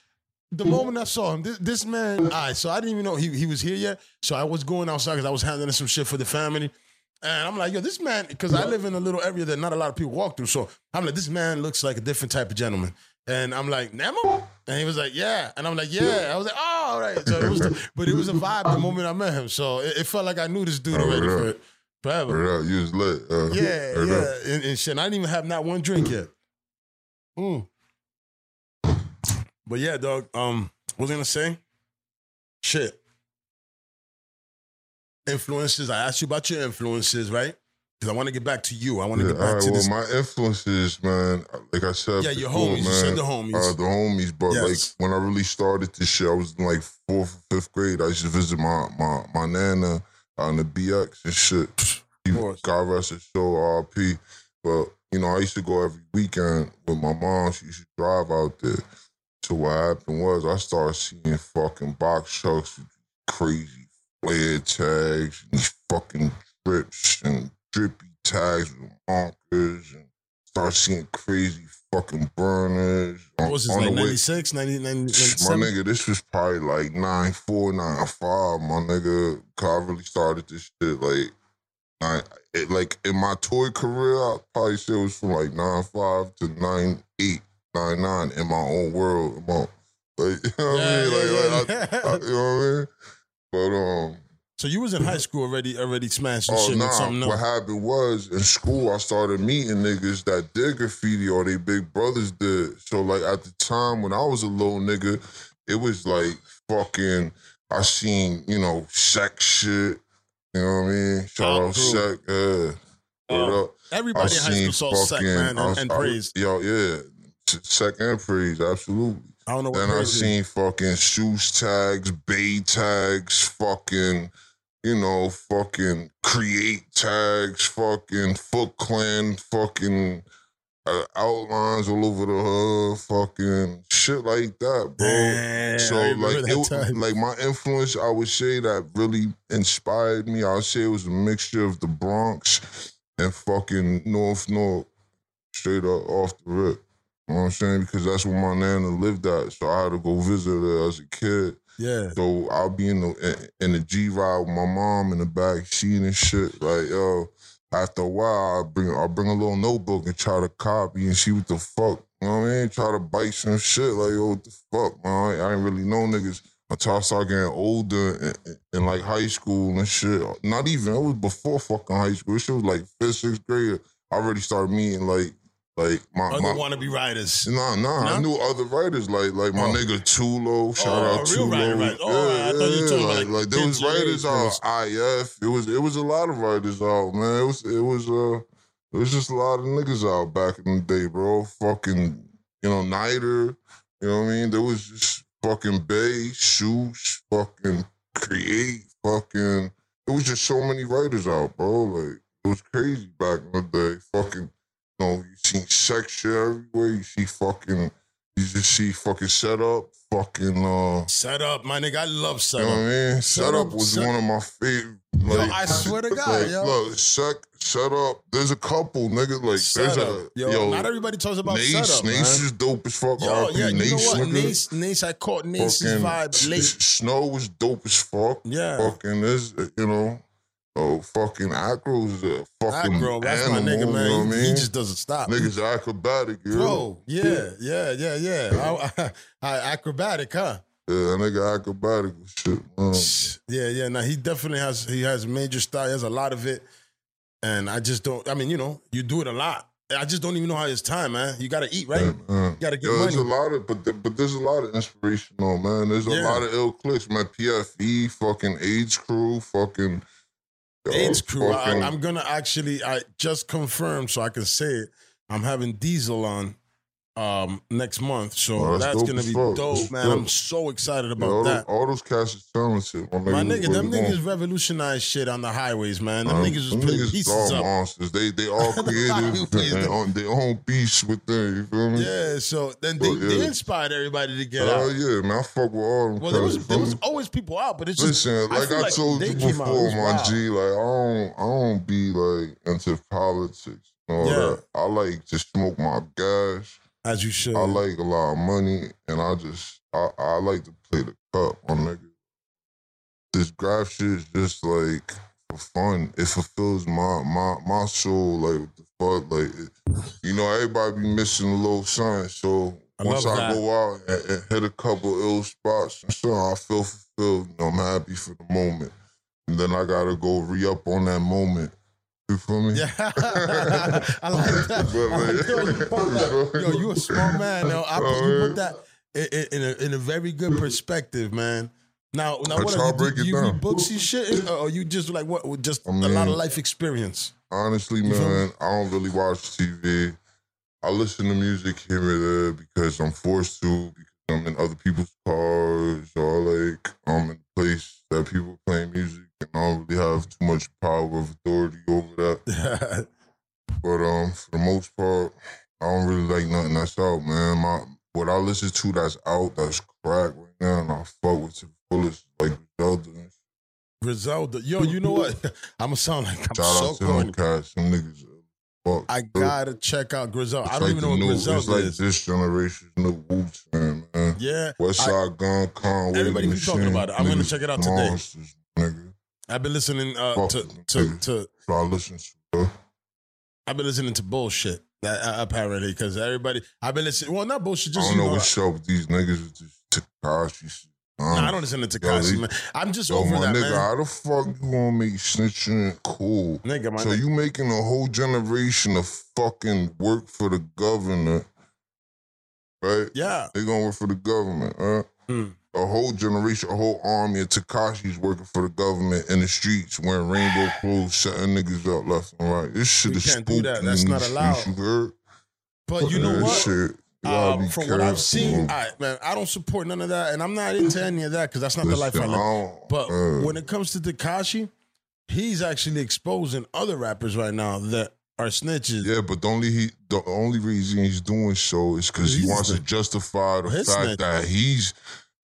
the moment I saw him. This, this man, all right, so I didn't even know he, he was here yet. So I was going outside because I was handling some shit for the family. And I'm like, yo, this man, because I live in a little area that not a lot of people walk through. So I'm like, this man looks like a different type of gentleman. And I'm like, Nemoe? And he was like, yeah. And I'm like, yeah. I was like, oh, all right. So it was, the, but it was a vibe the moment I met him. So it, it felt like I knew this dude Oh, already for forever. You was lit. Uh, Yeah, yeah, and, and shit. And I didn't even have not one drink yet. Mm. But yeah, dog. Um, what was I gonna say? Shit. Influences. I asked you about your influences, right? Because I want to get back to you. I want to Yeah, get back right, to well, this. my influences, man, like I said, Yeah, your homies. You said the homies. Uh, the homies, but Yes. like when I really started this shit, I was in like fourth or fifth grade. I used to visit my my my nana on the BX and shit. He-. God rest his soul, RP. But you know, I used to go every weekend with my mom. She used to drive out there. So what happened was I started seeing fucking box trucks with crazy flare tags and these fucking drips and drippy tags with markers and start seeing crazy fucking burners. what was this, on like 96, 90, 90, my nigga, this was probably like nine four, nine five. My nigga, 'cause I really started this shit like, I it, like in my toy career, I probably say it was from like nine five to nine eight, nine nine in my own world. my- like you know what I mean? Like, Yeah, like, I- I- you know what I mean? But um, So you was in high school already, already smashing oh shit nah, something what else. happened was in school I started meeting niggas that did graffiti or they big brothers did. So like at the time when I was a little nigga, it was like fucking. I seen you know sex shit. You know what I mean? Shout Oh, out sex. Yeah. Oh. Everybody I in high school saw fucking- man, I and, was- and I- praised. Yo, yeah. S- Sec and praise, absolutely. I don't know what Then I seen fucking shoes tags, bay tags, fucking, you know, fucking create tags, fucking Foot Clan, fucking uh, outlines all over the hood, fucking shit like that, bro. So like it, time. like my influence, I would say that really inspired me. I would say it was a mixture of the Bronx and fucking North North, straight up off the rip. You know what I'm saying? Because that's where my nana lived at, so I had to go visit her as a kid. yeah. So I'll be in the in the G ride with my mom in the back seat and shit. Like yo, after a while, I bring I bring a little notebook and try to copy and see what the fuck. You know what I mean? Try to bite some shit. Like yo, what the fuck, man? I ain't really know niggas until I started getting older in like high school and shit. Not even it was before fucking high school. Shit was like fifth, sixth grade. I already started meeting like like my Other my. wannabe riders. Nah, nah, I knew other writers like like my Oh. nigga Tulo. Shout Oh, out Tulo. writer, right. Oh, I thought you were like, like, like there was writers out. IF. It was it was a lot of writers out, man. It was it was uh it was just a lot of niggas out back in the day, bro. Fucking you know Niter. You know what I mean? There was just fucking Bay, Shoes, fucking Create, fucking. It was just so many writers out, bro. Like it was crazy back in the day. Fucking know, you see sex shit everywhere. You see fucking, you just see fucking setup, fucking, uh, Set up, my nigga. I love you set know what I mean? Set Setup Up, was Set- one of my favorite. Yo, Like, I swear to God, like, yo. look, sec, set up. There's a couple, nigga. Like, Set there's a Yo, yo. not everybody talks about Nace, set up, Nace man. is dope as fuck. Yo, RP yeah, you know what? nigga. Nace, Nace, I caught Nace's Fucking vibe late. Snow was dope as fuck. Yeah. Fucking this, you know. Oh, fucking Acro's a fucking Acro, that's my nigga, man. You know what I he, mean? he just doesn't stop. Niggas acrobatic? Bro, yeah, yeah, yeah, yeah. I, I, acrobatic, huh? Yeah, nigga acrobatic shit, man. Yeah, yeah. Now he definitely has he has major style. He has a lot of it, and I just don't. I mean, you know, you do it a lot. I just don't even know how his time, man. You got to eat, right? Man. You got to get Yo, there's a lot of, but but there's a lot of inspirational, man. There's a Yeah. lot of ill clicks, man. PFE, fucking AIDS crew, fucking AIDS crew. I, I'm gonna actually. I just confirmed, so I can say it. I'm having Diesel on um next month. So Oh, that's that's gonna be fuck. dope, That's man. I'm so excited Yeah, about all, that. those, all those cats is talented. My, My nigga, them niggas revolutionized shit on the highways, man. Them Um, niggas was them putting niggas pieces up. monsters. They they all creative and them- on their own beasts with them. You feel me? Yeah, so then they, Well, they inspired everybody to get Oh out. yeah, man. I fuck with all them. Well, there was there was always people out, but it's just Listen, like feel I, told they you came out, it before, my wild. G, like I don't, I don't be like into politics all Yeah. that. I like to smoke my gas. As you should. I like a lot of money, and I just, I, I like to play the cup on nigga. This graph shit is just like for fun. It fulfills my my my soul. Like what the fuck, like it- you know, everybody be missing a little something. So I once I that. go out and, and hit a couple ill spots and so I feel fulfilled. You know, I'm happy for the moment, and then I gotta go re up on that moment. You feel me? Yeah, I like that. But, like, yo, you put that. Yo, you a smart man. Yo, I put, Oh, you put that in, in, a, in a very good perspective, man. Now, now, what I are you, break do it you down. read books and shit, or you just like what? Just a lot of life experience. Honestly, You feel me? man, I don't really watch TV. I listen to music here and there because I'm forced to, because I'm in other people's cars or like I'm in a place that people play music I don't really have too much power of authority over that. But um, for the most part, I don't really like nothing that's out, man. My what I listen to that's out, that's crack right now, and I fuck with to the fullest, like shit. Griselda, yo, you know what? I'm gonna sound like I'm Shout so out to them cats, them niggas. Fuck. I gotta check out Griselda. It's I don't like even know what new, Griselda It's like is. this generation's new Wu Tang, man. Yeah, West I- Side Gun, Conway. Everybody keep talking about it. I'm gonna check it out today. monsters, Nigga. I've been listening uh, to to to. So I listen to. I've been listening to bullshit. That, uh, apparently, because everybody, I've been listening. Well, not bullshit. I Just don't you know know, what's up with these niggas with this Tekashi shit. Nah, I don't listen to Tekashi, man. I'm just Yo, over my that, nigga, man. how the fuck you gonna make snitching cool? Nigga, my So nigga. you making a whole generation of fucking work for the governor, right? yeah, They gonna work for the government, huh? Mm. A whole generation, a whole army of Tekashi's working for the government in the streets, wearing rainbow clothes, shutting niggas up left and right. This shit We is can't do that. spooky That's not allowed. You heard? but you know what? Shit, Um, from what I've seen. I man, I don't support none of that, and I'm not into any of that because that's not the life I live. But uh, when it comes to Tekashi, he's actually exposing other rappers right now that are snitches. Yeah, but the only he the only reason he's doing so is because he wants to justify the fact snitch. that he's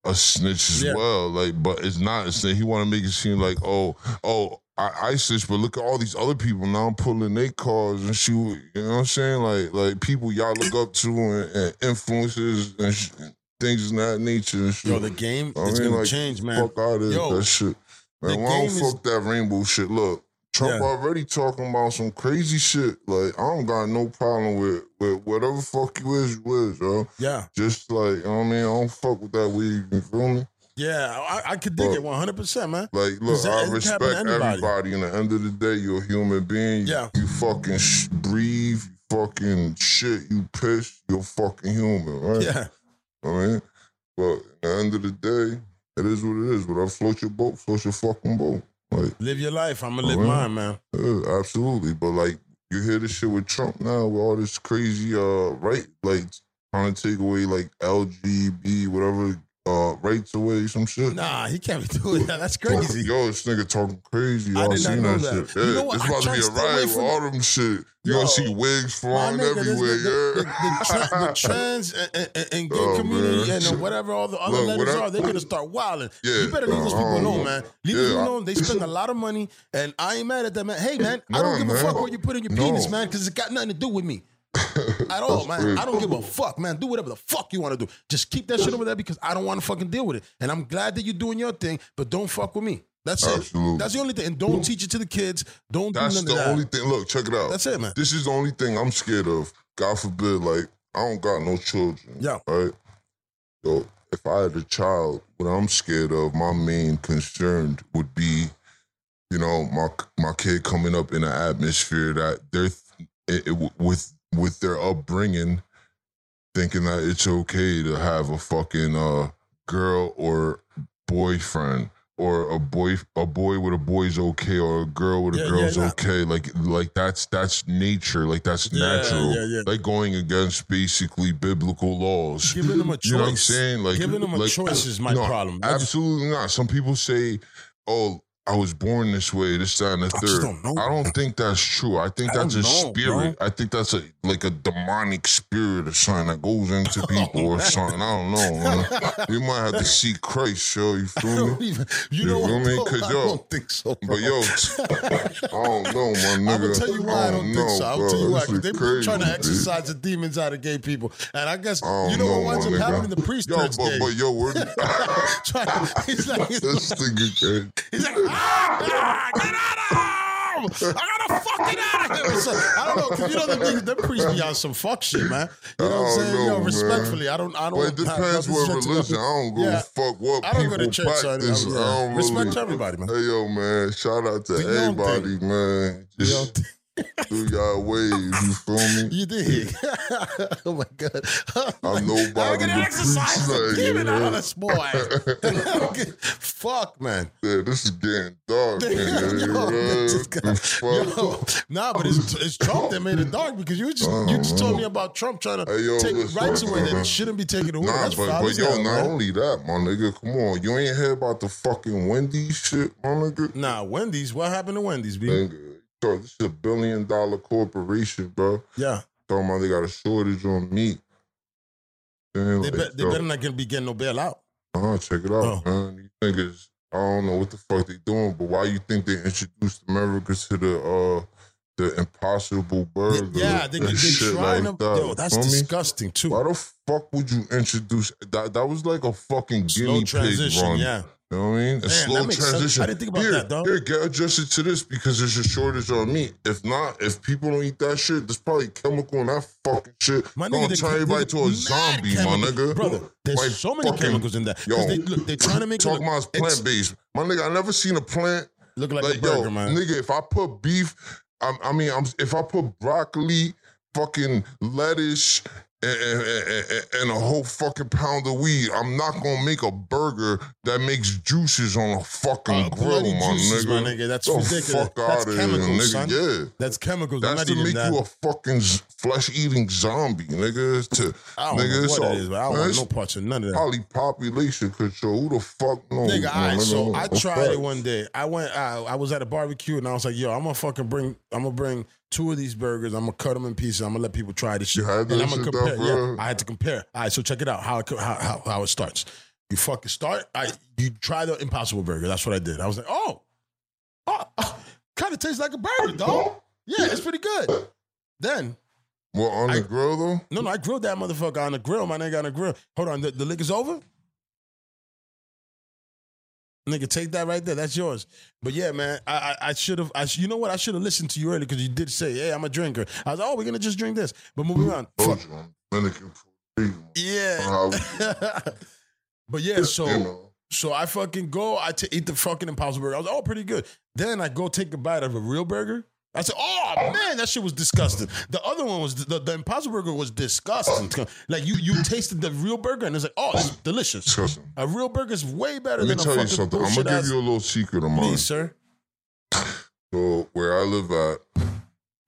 a snitch as Yeah. well. Like, but it's not. a snitch. he want to make it seem like, oh, oh, I, I snitch, but look at all these other people now I'm pulling their cars and shoot. You know what I'm saying? Like, like people y'all look up to and, and influences and, sh- and things of that nature. And shit. Yo, the game I is mean, gonna like, change, man. Fuck out of Yo, that shit. Man, why don't is- fuck that rainbow shit? Look, Trump Yeah. already talking about some crazy shit. Like, I don't got no problem with, with whatever fuck you is, you is, yo. Yeah, Just like, you know what I mean? I don't fuck with that weed, you feel me? yeah, I, I could dig But- it 100, percent man. Like, look, I respect happen to anybody. everybody. In the end of the day, you're a human being. You- Yeah. You, fucking sh- breathe, you fucking shit, you piss, you're fucking human, right? Yeah, I mean, but at the end of the day, it is what it is. But I float your boat, float your fucking boat. Like, live your life. I'm gonna live mine, man. yeah, absolutely. But like, you hear this shit with Trump now, with all this crazy, uh, right, like trying to take away like LGB, whatever, uh, rights away, some shit. Nah, he can't be doing that. That's crazy. Yo, this nigga talking crazy. I Y'all did not seen know that, that. shit? You know what? it's I about to be a riot with all them shit. You Yo, gonna see wigs flying nigga, everywhere, the, the, yeah. the, tra- the trans and, and, and gay Oh, community man. and whatever all the other Look, letters whatever- are, they're gonna start wilding. Yeah, you better leave those people alone, man. Leave yeah, them I- alone. They spend a lot of money, and I ain't mad at them, man. Hey, man, I don't give a man. fuck what you put in your No. penis, man, because it's got nothing to do with me. At all, That's man. crazy. I don't give a fuck, man. Do whatever the fuck you want to do. Just keep that shit over there because I don't want to fucking deal with it. And I'm glad that you're doing your thing, but don't fuck with me. That's Absolutely. it. That's the only thing. And don't teach it to the kids. Don't do That's none the of that. only thing. Look, check it out. That's it, man. This is the only thing I'm scared of. God forbid, like I don't got no children. Yeah. Right. So if I had a child, what I'm scared of, my main concern would be, you know, my my kid coming up in an atmosphere that they're it, it, with with their upbringing, thinking that it's okay to have a fucking uh girl or boyfriend or a boy a boy with a boy's okay or a girl with a Yeah, yeah, girl's nah. okay like like that's that's nature like that's Yeah, natural yeah, yeah. like going against basically biblical laws Giving them a choice. you know what I'm saying? Like Giving them a like, choice is my no, problem. Absolutely not. Some people say, "Oh, I was born this way, this, that, and the I third. just don't know, I don't think that's true. I think I that's a know, spirit. I think that's a like a demonic spirit or something that goes into people or something. I don't know. Man. You might have to seek Christ, yo. You I feel don't me? even, you You know feel what? me? bro? 'Cause, I yo, don't think so. Bro. But yo, I don't know, my nigga. I'm gonna tell you why I don't, think so. I'll bro. tell you why. They've been trying to dude. the demons out of gay people, and I guess I you know, what know, winds my up happening. The priest Yo, but, gay. but yo, where Trying he's like, this nigga? He's like, ah, ah, get out of him! I gotta fuck it out of him. So, I don't know, cause you know the niggas, them priests be on some fuck shit, man. You know what I'm saying? know, Yo, man. respectfully, I don't, I don't. Well, it depends what religion. I don't go Yeah. fuck what I don't go to church, so I-. I- I, don't Respect really. everybody, man. Hey yo, man! Shout out to everybody, man. Just do y'all ways. You feel me? You did. oh my god. I'm nobody I'm gonna exercise preach the like demon it, out of this boy. Fuck, man. Yeah, this is getting dark, man. Yo, man. this is The good. fuck? Yo, nah, but it's, it's Trump that made it dark because you just you just told me uh-huh. about Trump trying to Hey, yo, take listen, rights away that man. shouldn't be taken away. Nah, That's but, but yo, not man. only that, my nigga. Come on, you ain't heard about the fucking Wendy's shit, my nigga. Nah, Wendy's. What happened to Wendy's, B? Nigga, so this is a billion dollar corporation, bro. Yeah, Talking about they got a shortage on meat. Saying they, like, bet they better not gonna be getting no bailout. Uh-huh, check it out, Oh. man. These niggas, I don't know what the fuck they doing, but why you think they introduced America to the uh the impossible burger? Yeah, they, they shit trying like to. that? Yo, that's Feel me? disgusting too. Why the fuck would you introduce that? That was like a fucking Slow guinea pig transition, run. yeah. You know what I mean? A Man, slow makes sense. transition. I didn't think about here, that, dog. Here, get adjusted to this because there's a shortage on meat. If not, if people don't eat that shit, there's probably chemical in that fucking shit. My Gonna nigga, they- turn everybody to a zombie, my nigga. Brother, there's Like so many fucking- chemicals in that. Yo, they, look, they're trying to make Talking about it's plant based. My nigga, I never seen a plant look like, like, a burger, yo, man. nigga. If I put beef, I, I mean, I'm if I put broccoli, fucking lettuce. And, and, and- a whole fucking pound of weed. I'm not gonna make a burger that makes juices on a fucking Uh, grill, my juices, nigga. my nigga. That's the ridiculous. fuck That's out chemicals, here, nigga. son. Yeah. That's chemicals. That's to make that. you a fucking flesh eating zombie, nigga. To I don't nigga, know what all- it is, but I don't man, want no parts of none of that. Probably population control. Who the fuck knows? Nigga, all right, so I tried it one day. I went, I, I was at a barbecue and I was like, yo, I'm gonna fucking bring, I'm gonna bring two of these burgers. I'm gonna cut them in pieces. I'm gonna let people try this shit. You had and I'm gonna compare. Yeah. I had to compare. All right, so check it out. How it, how, how, how it starts. You fucking start. I you try the Impossible Burger. That's what I did. I was like, oh, oh, kind of tastes like a burger, dog. Yeah, it's pretty good. Then Well, on I- the grill though? no, no, I grilled that motherfucker on the grill. My nigga on the grill. Hold on, the, the lick is over. Nigga, take that right there. That's yours. But yeah, man, I I, I should have. I you know what? I should have listened to you earlier because you did say, "Hey, I'm a drinker." I was, like, "Oh, we're gonna just drink this." But moving on. Told you, I'm Dominican Puerto Rican. Yeah. But yeah, so so I fucking go. I t- eat the fucking Impossible Burger. I was, oh, pretty good. Then I go take a bite of a real burger. I said, "Oh man, that shit was disgusting." The other one was the, the Impossible Burger was disgusting. Like you, you tasted the real burger and it's like, "Oh, it's delicious." Disgusting. A real burger is way better Let me tell you something. I'm gonna ass give you a little secret of mine. Please, sir. So where I live at,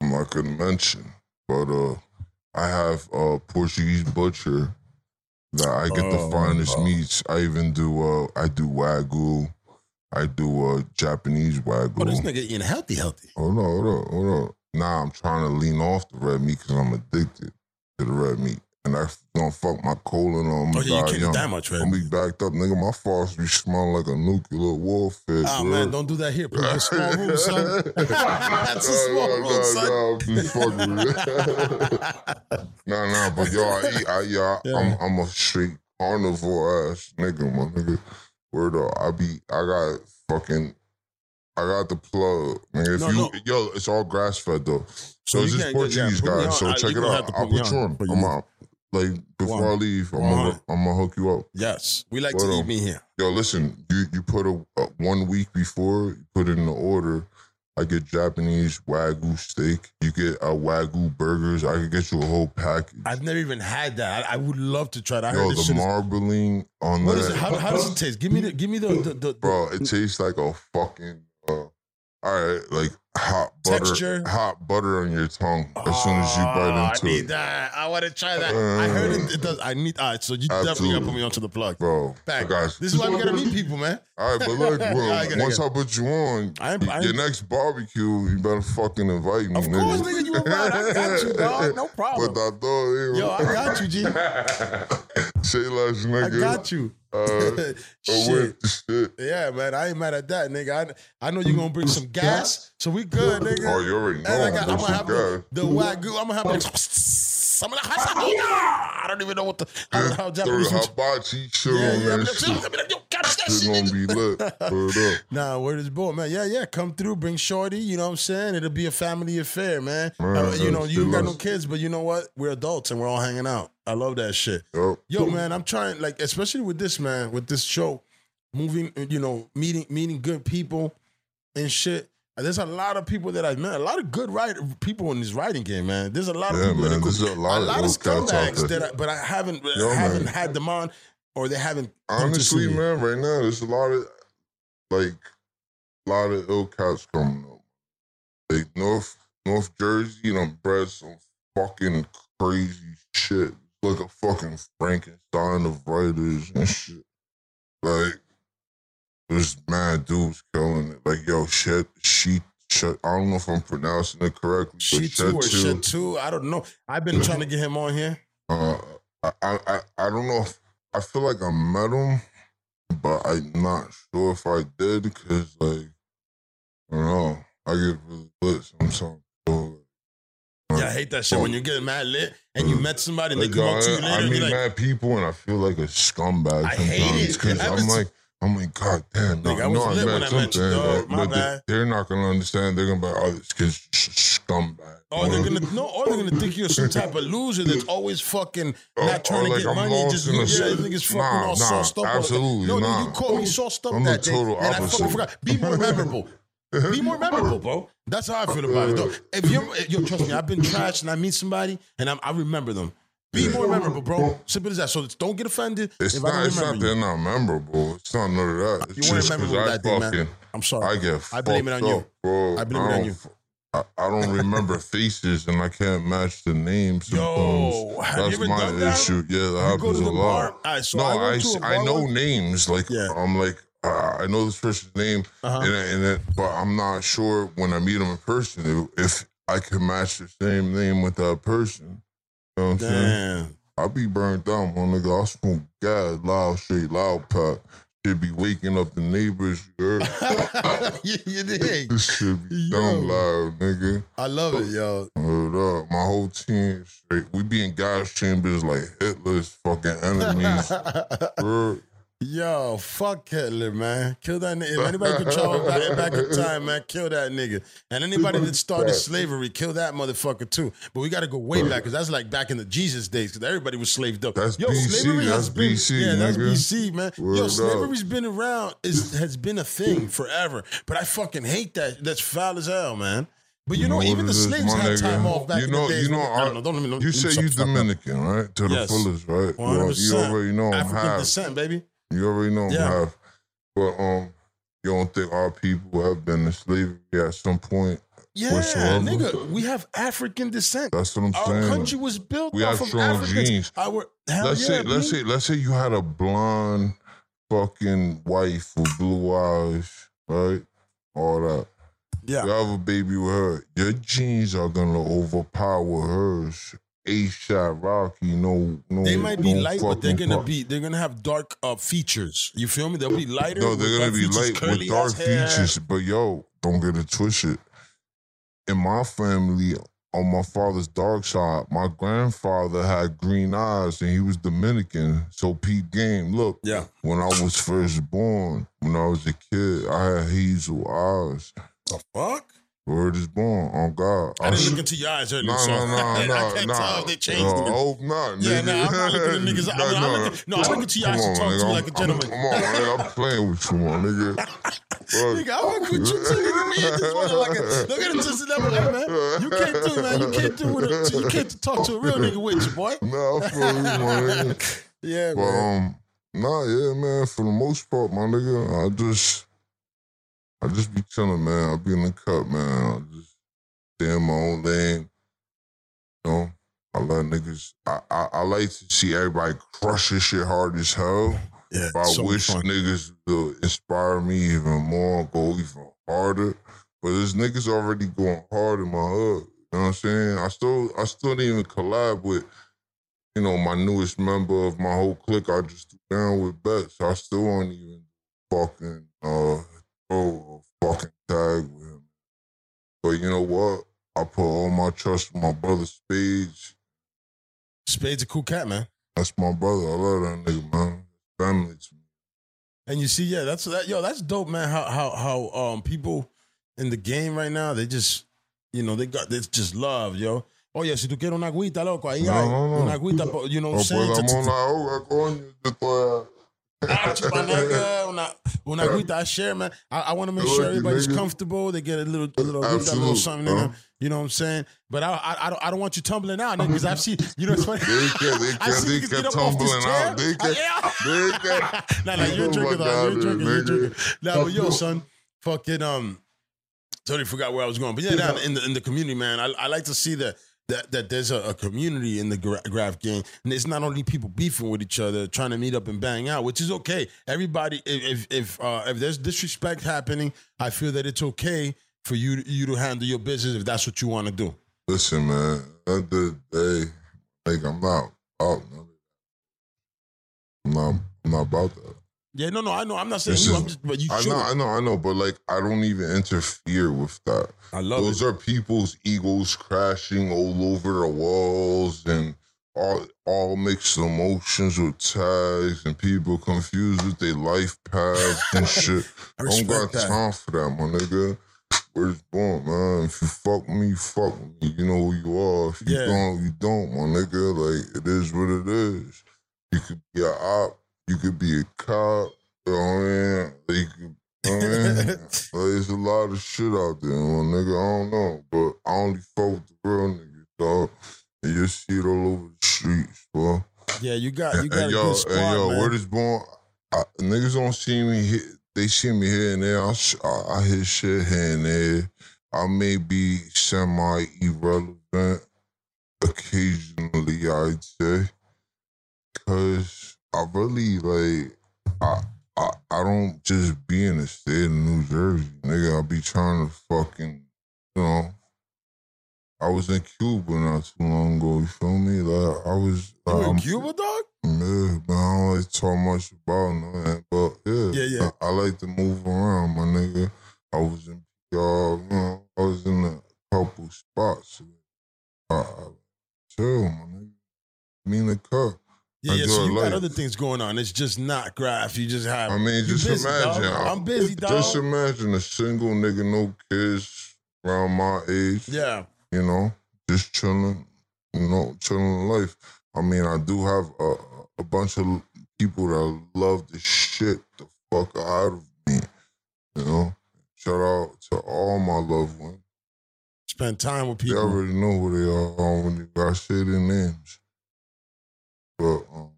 I'm not gonna mention, but uh, I have a Portuguese butcher that I get Oh, the finest wow. meats. I even do uh, I do wagyu, I do uh, Japanese wagyu. Oh, this nigga eating healthy, healthy. Hold on, hold on, hold on. Now I'm trying to lean off the red meat because I'm addicted to the red meat, and that's gonna fuck my colon on. Oh, yeah, you can't eat that much, I'm be backed up, nigga. My farts be smelling like a nucular warfare. Oh bro. man, don't do that here. Put a small room, son. That's a small Nah, room, nah, son. nah, I'm just fucking with you. nah, nah, but yo, I eat, I, yeah, Yeah. I'm, I'm a straight carnivore ass nigga, my nigga. Word up, I be, I got fucking, I got the plug. If No, you, no. yo, it's all grass fed though. So, you it's yeah, Portuguese put guy. So I- check it out. I'll put you on you. I'm out. Like before. I leave, I'm gonna, I'm gonna hook you up. Yes, we like Word to eat me here. Yo, listen, you you put a, a one week before you put in the order. I get Japanese wagyu steak. You get a wagyu burgers. I could get you a whole package. I've never even had that. I, I would love to try that. I Yo, the shit is- marbling on What that. is it? How, how does it taste? Give me the. Give me the. the, the Bro, it tastes like a fucking. Uh, all right, like hot butter, Texture? hot butter on your tongue as soon as you bite Oh, into I need it, that. I want to try that. I uh, heard it, it does. I need. All right, so you definitely gotta put me onto the plug. bro. Back. Guys, This is why we gotta meet people, man. All right, but look, bro. I it, once I put you on, I your next barbecue, you better fucking invite me. Of course, nigga, you right. I got you, dog. No problem. But I thought, Yo, I got you, G. Say less, I got you. Uh, oh, Shit. shit. Yeah, man. I ain't mad at that, nigga. I, I know you're gonna bring some gas, so we good, nigga. Oh, you already know. And I got, I'm gonna have the, the wagyu. I'm gonna have the. I'm gonna I don't even know what the how, how Japanese. the hibachi shit Yeah, yeah. shit. It's gonna be lit. Word. Nah, word is born, man. Yeah, yeah. Come through, bring Shorty. You know what I'm saying? It'll be a family affair, man. Man, Uh, you know, you got no kids, but you know what? We're adults and we're all hanging out. I love that shit. Yup. Yo, man, I'm trying, like, especially with this, man, with this show, moving, you know, meeting, meeting good people and shit. There's a lot of people that I've met, a lot of good writer people in this writing game, man. There's a lot of people man, that there's a lot of those cats out scumbags that, I, but I haven't, Yo, haven't man. had them on, or they haven't. Honestly, man, right now there's a lot of like a lot of ill cats coming up. Like North North Jersey, and I'm bred some fucking crazy shit. Like a fucking Frankenstein of writers and shit. Like there's mad dudes killing it. Like yo, shit, she, shit. I don't know if I'm pronouncing it correctly. She but too or shit too. I don't know. I've been trying to get him on here. Uh, I, I, I don't know if I feel like I met him, but I'm not sure if I did because like I don't know. I get really lit sometimes. So, I hate that shit when you're getting mad lit and you met somebody and they like, come up to you later. I and be meet like, mad people and I feel like a scumbag I sometimes hate it. because I I'm like. I'm like, God damn, no, Nigga, I I was know I lit met when I met you, dog. My but they, bad. they're not gonna understand. They're gonna be like, oh, this kid's scumbag. Or Oh, they're gonna no, or they're gonna think you're some type of loser that's always fucking oh, not trying or to like get I'm money. Just yeah, the shit. niggas fucking Nah, all nah, sauced up. absolutely No, no, not. you called me sauced up I'm the that day, total and I fucking forgot. Be more memorable. Uh-huh. Be more memorable, oh. bro. That's how I feel about it, though. Uh-huh. If you, yo, trust me, I've been trashed and I meet somebody and I'm, I remember them. Be more memorable, bro. Simple as that. So don't get offended It's if I not. don't It's not. remember They're not memorable. It's not none of that. It's You weren't just 'cause memorable I that day, man. fucking- I'm sorry. I get. I blame it fucked on you. bro. I blame it on don't you. f- I, I don't remember faces and I can't match the names. Yo, sometimes. have you That's ever my done that? issue. Yeah, that You go happens to the a bar. lot. All right, so no, I I, to a s- bar I know once. names. Like Yeah. I'm like uh, I know this person's name, Uh-huh. and, and it, but I'm not sure when I meet him in person if, if I can match the same name with that person. You know what I'm saying? Damn. I be burnt out, my nigga. I smoke gas, loud, straight, loud pack. Should be waking up the neighbors. You you, dig? this shit be dumb loud, nigga. I love it, yo. Hold up. My whole team straight. We be in gas chambers like Hitler's fucking enemies. Yo, fuck Hitler, man. Kill that nigga. If anybody could travel back, back in time, man, kill that nigga. And anybody that started slavery, kill that motherfucker too. But we got to go way back because that's like back in the Jesus days because everybody was slaved up. That's Yo, BC, slavery has that's been, BC, Yeah, that's nigga. BC, man. Word Yo, up. slavery's been around. Is has been a thing forever. But I fucking hate that. That's foul as hell, man. But you, know, even the slaves had nigga? time off back you in the days. You know, I don't know. Don't let me know. you say you Dominican, right? To the Yes. fullest, right? Well, you already know I'm African half. descent, baby. You already know Yeah. But um, you don't think our people have been in slavery at some point? Yeah, Whatsoever. nigga, we have African descent. That's what I'm Our saying. country was built We off have of strong Africans. genes. Our let's yeah, say, let's B. say, let's say you had a blonde fucking wife with blue eyes, right? All that. yeah. You have a baby with her. Your genes are gonna overpower hers. A shot Rocky, no, no. They might be no light, but they're gonna pro- be they're gonna have dark uh, features. You feel me? They'll be lighter. No, they're gonna be features, light with dark hair. features. But yo, don't get it twisted. In my family, on my father's dark side, my grandfather had green eyes and he was Dominican. So Pete Game, look, Yeah. when I was first born, when I was a kid, I had hazel eyes. The fuck? Word is born, on God. I didn't look into your eyes earlier, No, so no, no, I no, can't no. tell if they changed no, I hope not, Yeah, nigga. nah, I'm not looking at niggas. I mean, I look at- no, I look into your eyes and on, talk to you like a I'm- gentleman. Come on, man. I'm playing with you, my nigga. Nigga, I work with you too. Nigga, me and this one like a, look at him just level, hey, man. You can't do, man. You can't do a, you can't talk to a real nigga with you, boy. Nah, I feel you, my nigga. Yeah, But man. um, nah, yeah, man. For the most part, my nigga, I just, I just be chilling, man. I be in the cup, man. I just stay in my own lane. You know, I let niggas. I, I I like to see everybody crush this shit hard as hell. Yeah, But I so wish fun. niggas would inspire me even more, go even harder. But this niggas already going hard in my hood. You know what I'm saying? I still I still didn't even collab with, you know, my newest member of my whole clique. I just threw down with bets. I still won't even fucking uh a fucking tag with him. But you know what? I put all my trust in my brother Spades. Spade's a cool cat, man. That's my brother. I love that nigga, man. Family to me. And you see, yeah, that's that. Yo, that's dope, man. How how how um people in the game right now, they just, you know, they got this just love, yo. Oye, si tú quieres una agüita, loco, ahí No, hay no, no. una agüita, you know what I'm Oh, saying? Pues vamos a la hora, coño. Yo estoy Ah, chupanega, una, una agüita, I share, man. I, I want to make sure everybody's comfortable. They get a little, a little, a little something them. You know what I'm saying? But I, I, I don't, I don't want you tumbling out, because I've seen, you know, it's funny. They kept, they I kept, see they kept get tumbling out. They kept, they kept. nah, nah, you're Oh drinking, dog. You're drinking, you're drinking. Nah, but yo, son, fucking um, totally forgot where I was going. But yeah, down in the in the community, man, I, I like to see that that that there's a, a community in the gra- graph game, and it's not only people beefing with each other, trying to meet up and bang out, which is okay. Everybody, if if uh, if there's disrespect happening, I feel that it's okay for you you to handle your business if that's what you want to do. Listen, man. At the day, like I'm not out. I'm not. I'm not about that. Yeah, no, no, I know. I'm not saying This you, is- I'm just, but you I should. know. I know. I know. But like, I don't even interfere with that. I love Those it. are people's egos crashing all over the walls and all all mixed emotions with tags and people confused with their life paths and shit. I I don't got that. time for that, my nigga. Where's born, man? If you fuck me, fuck me. You know who you are. If you Yeah. don't, you don't, my nigga. Like it is what it is. You could be a op, you could be a cop. You know what I mean? You could, you know what I mean? Like, there's a lot of shit out there, my nigga. I don't know, but I only fuck with the real niggas, dog. And you see it all over the streets, bro. Yeah, you got you got and a yo, good squad, and yo, man. word is born. I, niggas don't see me hit. They see me here and there. I, sh- I, I hit shit here and there. I may be semi irrelevant occasionally, I'd say, because I really like. I, I I don't just be in the state of New Jersey, nigga. I be trying to fucking, you know. I was in Cuba not too long ago. You feel me? Like I was. You in um, Cuba, dog? yeah, but I don't like talk much about nothing. But yeah, Yeah, yeah. I, I like to move around, my nigga. I was in PR, you know, I was in a couple spots. I, I chill, my nigga. Me in the cup. Yeah, yeah. So you got other things going on. It's just not graph. You just have. I mean, just busy, imagine. dog. I'm busy, dog. Just imagine a single nigga, no kids, around my age. yeah, you know, just chilling, you know, chilling life. I mean, I do have a, a bunch of people that love the shit the fuck out of me, you know. Shout out to all my loved ones. spend time with people. They already know who they are when you got say their names. But um,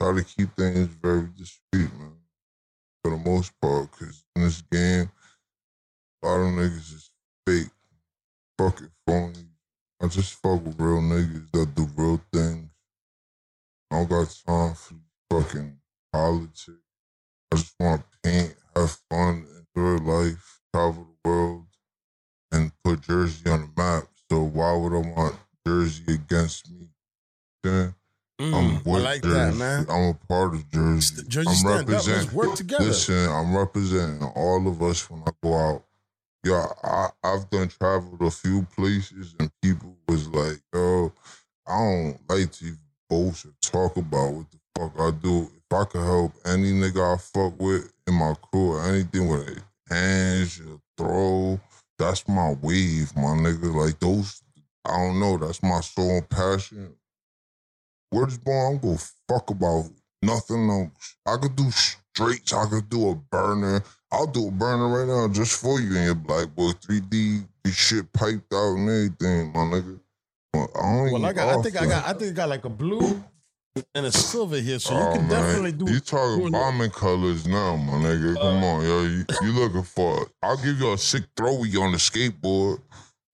try to keep things very discreet, man, for the most part, because in this game, a lot of niggas is fake, fucking phony. I just fuck with real niggas that do real things. I don't got time for fucking politics. I just want to paint, have fun, enjoy life, travel the world, and put Jersey on the map. So why would I want Jersey against me? Mm, I'm I like Jersey. that, man. I'm a part of Jersey. Jersey I'm stand up. Let's representing. work together. Listen, I'm representing all of us when I go out. Yeah, I, I've done traveled a few places and people was like, yo, I don't like to even boast or talk about what the fuck I do. If I could help any nigga I fuck with in my crew or anything with a hands, a throw, that's my wave, my nigga. Like those, I don't know, that's my soul passion. Word is born, I'm gonna fuck about nothing else. I could do straights. I could do a burner. I'll do a burner right now just for you and your black boy. 3D, your shit piped out and everything, my nigga. Well, I, don't Well, I got. I think I got. I think I got like a blue and a silver here, so you Oh, can man. definitely do. You talking bombing colors now, my nigga. Come uh, on, yo. You, you looking for? It. I'll give you a sick throwy on the skateboard.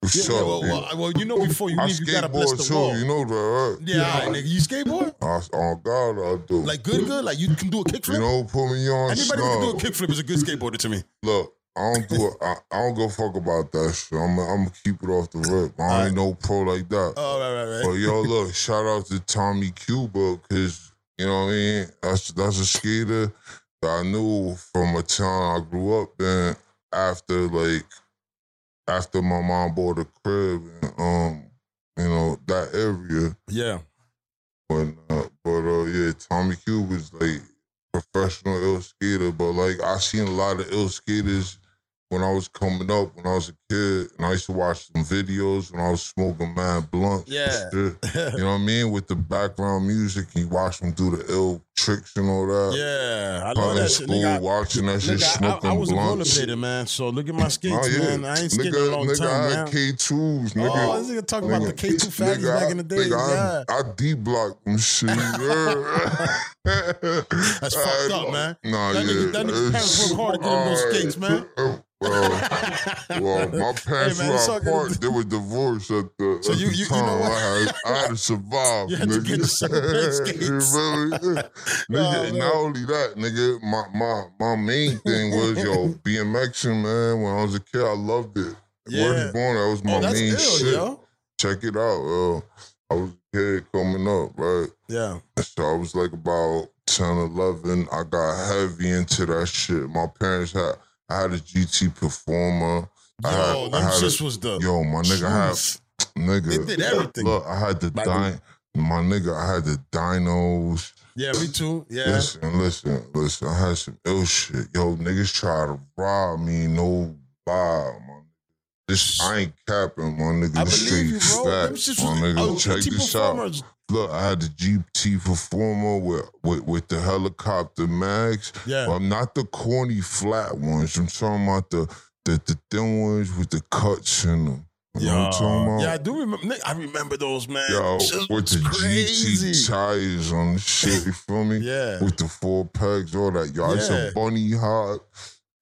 For Yeah, sure. yeah, well, well, well, you know, before you I leave, you gotta bless the too. wall. You know that, right? yeah, all right, nigga. You skateboard? I, oh God, I do. Like good, good. Like you can do a kickflip. you know, put me on. Anybody who can do a kickflip is a good skateboarder to me. Look, I don't do it. I, I don't go fuck about that shit. I'm, I'm gonna keep it off the rip. I Alright. ain't no pro like that. Oh, right, right, But yo, look, shout out to Tommy Cuba because you know what I mean. That's that's a skater that I knew from a town I grew up in. After like, after my mom bought a crib, and, um, you know that area. Yeah. But uh, but uh, yeah, Tommy Cube was like professional ill skater. But like I seen a lot of ill skaters when I was coming up, when I was a kid, and I used to watch some videos when I was smoking mad blunt. Yeah. You know what I mean? With the background music, you watch them do the ill tricks and all that. yeah. I Probably love that shit. school, Nigga, watching that shit, Nigga, I, smoking I was a blunts. rollerblader, man. So look at my skates, Oh, yeah. man. I ain't nigga, in a long nigga, time, I had K2s, nigga. Oh, this nigga talking about the K2 faggots nigga, back in the day. nigga, Yeah. I, I D-blocked them shit. That's fucked up, man. Uh, nah, That yeah. nigga- that nigga parents work hard to get those skates, man. Well, well, my parents Hey, man, were good. apart. They were divorced at the, So at you- the you- you time. know what? I, had, I had to survive. You had to nigga. get yourself skates. You nigga, Oh, man. not only that, nigga, my, my, my main thing was, yo, BMXing, man. When I was a kid, I loved it. Yeah. is born, that was my Oh, main ill, shit. yo. Check it out, yo. I was a kid coming up, right? Yeah. So I was like about 10, 11. I got heavy into that shit. My parents had, I had a GT Performer. I had- Yo, I had a- was the. Yo, my nigga had, truth. nigga. They did everything. Look, I had the Like- my nigga, I had the Dynos. Yeah, me too. Yeah. Listen, listen, listen. I had some ill shit. Yo, niggas try to rob me, no lie, man. This I ain't capping, my nigga. I This believe you, bro. Them facts, my nigga. oh, Check GT this out. Look, I had the GT Performer with, with, with the helicopter mags. Yeah. But not the corny flat ones. I'm talking about the the, the thin ones with the cuts in them. You know about? Yeah, I do remember. Nick, I remember those, man. Yo, Shit with the crazy. GT tires on the shit, you feel me? Yeah. With the four pegs, all that. Yo, I used Yeah. bunny hop,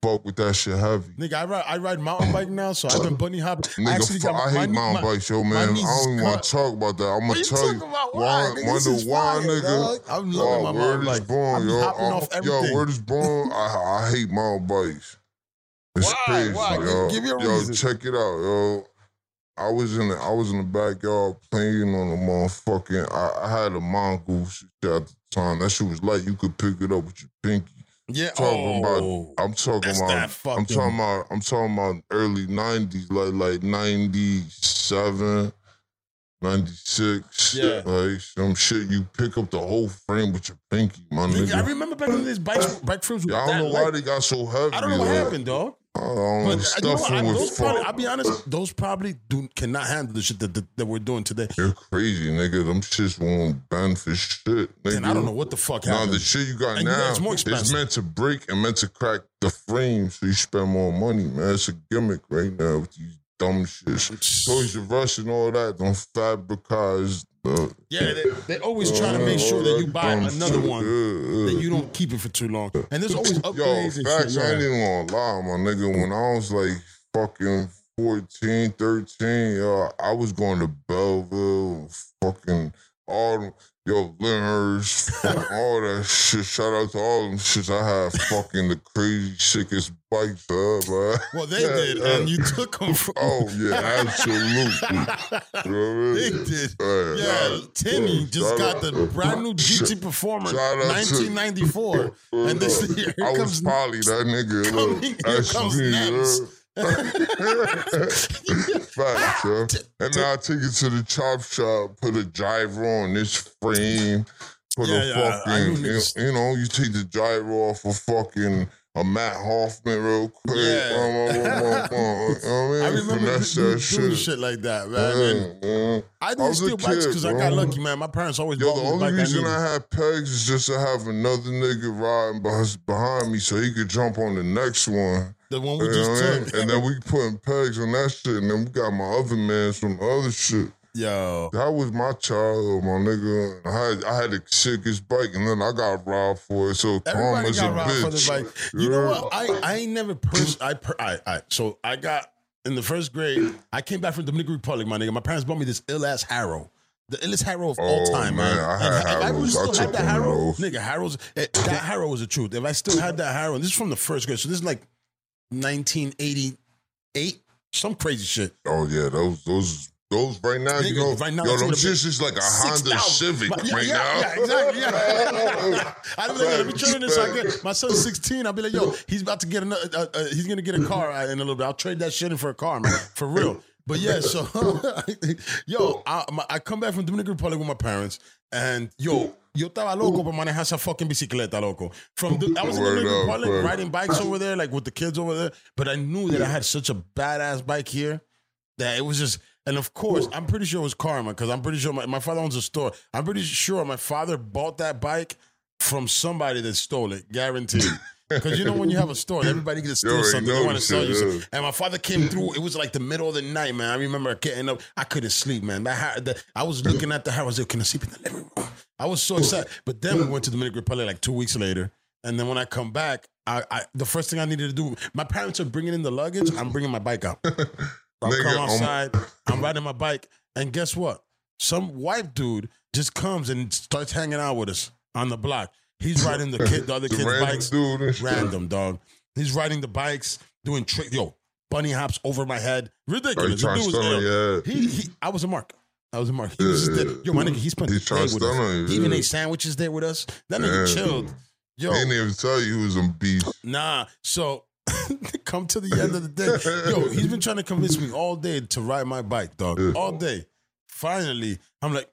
fuck with that shit heavy. Nigga, I ride, I ride mountain bike now, so I've been bunny hopping. Nigga, actually fuck, got I hate mountain bikes, yo, man. I don't even want to talk about that. I'm gonna you tell you. about? Why, Why, nigga? wonder This is why, fire, nigga? dog. I'm loving Oh, my mountain bike. born, I'm yo. hopping I'm- off yo, everything. word is born. I, I hate mountain bikes. It's Why? crazy, Why? yo. Give me a yo, reason. check it out, yo. I was in the I was in the backyard playing on a motherfucking. I, I had a mongoose shit at the time. That shit was light. You could pick it up with your pinky. Yeah. Talking oh. I'm talking about. that I'm talking about. I'm talking about early '90s, like like '97, '96. Yeah. like some shit. You pick up the whole frame with your pinky, my Nigga, I remember back in these bike, bike frames Yeah, I don't know light. why they got so heavy. I don't know what like, happened, dog. Know. But uh, you know? Stuffing I, with probably. I'll be honest, those probably do cannot handle the shit that, that, that we're doing today. You're crazy, nigga. Them shits won't bend for shit, nigga. And I don't know what the fuck Nah, happened. the shit you got And you know now it's expensive. meant to break and meant to crack the frame so you spend more money, man. It's a gimmick right now with these dumb shits. Toys R Us and all that, don't fabricate the yeah, they, they always try to make sure that you buy another one. that you don't keep it for too long. And there's always Yo, upgrades and facts, shit. I ain't even gonna lie, my nigga. When I was like fucking 14, 13, yo, I was going to Belleville, fucking all yo, fucking all that shit. Shout out to all them shits. I have fucking the crazy, sickest bikes ever. Well, they Yeah, did, yeah. and you took them oh, from. Oh, yeah, absolutely. You know I mean? they did. Yeah, Yeah, yeah. Timmy just got out- the brand new GT Performer, shout out to- 1994, and this here I was comes. probably that nigga. Coming- Look, here comes yeah. Facts, yo. And now I take it to the chop shop, put a gyro on this frame, put Yeah, a yeah, fucking, you, you know, you take the gyro off a fucking a Matt Hoffman real quick. Yeah. Um, um, um, um, um, you know what I mean? I remember doing, shit. shit like that, man. Yeah, man. I I didn't a steal bikes kid, because I got lucky, man. My parents always Yo, bought the only reason I I, had pegs is just to have another nigga riding behind me so he could jump on the next one. The one we You just what I mean? took. And then we putting pegs on that shit, and then we got my other mans from the other shit. Yo, That was my child, my nigga. I had I had the sickest bike, and then I got robbed for it. So karma's a bitch. bike. You know what? I I ain't never pers- I per- I I so I got in the first grade. I came back from the Dominican Republic, my nigga. My parents bought me this ill ass Haro. The illest Haro of all Oh, time, man. man, I And had if I Haros. I still had that Haro, nigga, Haro's eh, that Haro was the truth. If I still had that Haro, this is from the first grade, so this is like 1988, some crazy shit. Oh yeah, those those those right now, you know, right now, yo, them shits is like a Honda 6,000. Civic yeah, right yeah, now. Yeah, exactly. Yeah. I don't know. Let me turn this. I get my son's 16. I'll be like, yo, he's about to get another. Uh, uh, he's gonna get a car uh, in a little bit. I'll trade that shit in for a car, man, for real. But yeah, so yo, I, my, I come back from Dominican Republic with my parents, and yo, yo estaba loco para manejar esa fucking bicicleta, loco. From the, I was in Word Dominican up, Republic word. riding bikes over there, like with the kids over there. But I knew that I had such a badass bike here that it was just and of course i'm pretty sure it was karma because i'm pretty sure my, my father owns a store i'm pretty sure my father bought that bike from somebody that stole it guaranteed because you know when you have a store everybody gets to You steal something they want to sell you something and my father came through it was like the middle of the night man i remember getting up i couldn't sleep man that, i was looking at the house i was like can i sleep in the living room i was so excited but then we went to the dominican republic like two weeks later and then when i come back I, I the first thing i needed to do my parents are bringing in the luggage i'm bringing my bike out I Nigga, come um, outside. I'm riding my bike, and guess what? Some white dude just comes and starts hanging out with us on the block. He's riding the kid, the other The kids' random bikes. dude. Random dog. He's riding the bikes, doing trick. Yo, bunny hops over my head. Ridiculous. The dude was ill. your? He, he, I was a mark. I was a mark. He was just Yeah, there. yeah. Yo, my nigga, he spent He's the day trying to with stun us. on He even yeah. ate sandwiches there with us. That nigga Yeah. chilled. Yo, They didn't even tell you he was on beast. Nah. So come to the end of the day. Yo, he's been trying to convince me all day to ride my bike, dog. Yeah. All day. Finally, I'm like,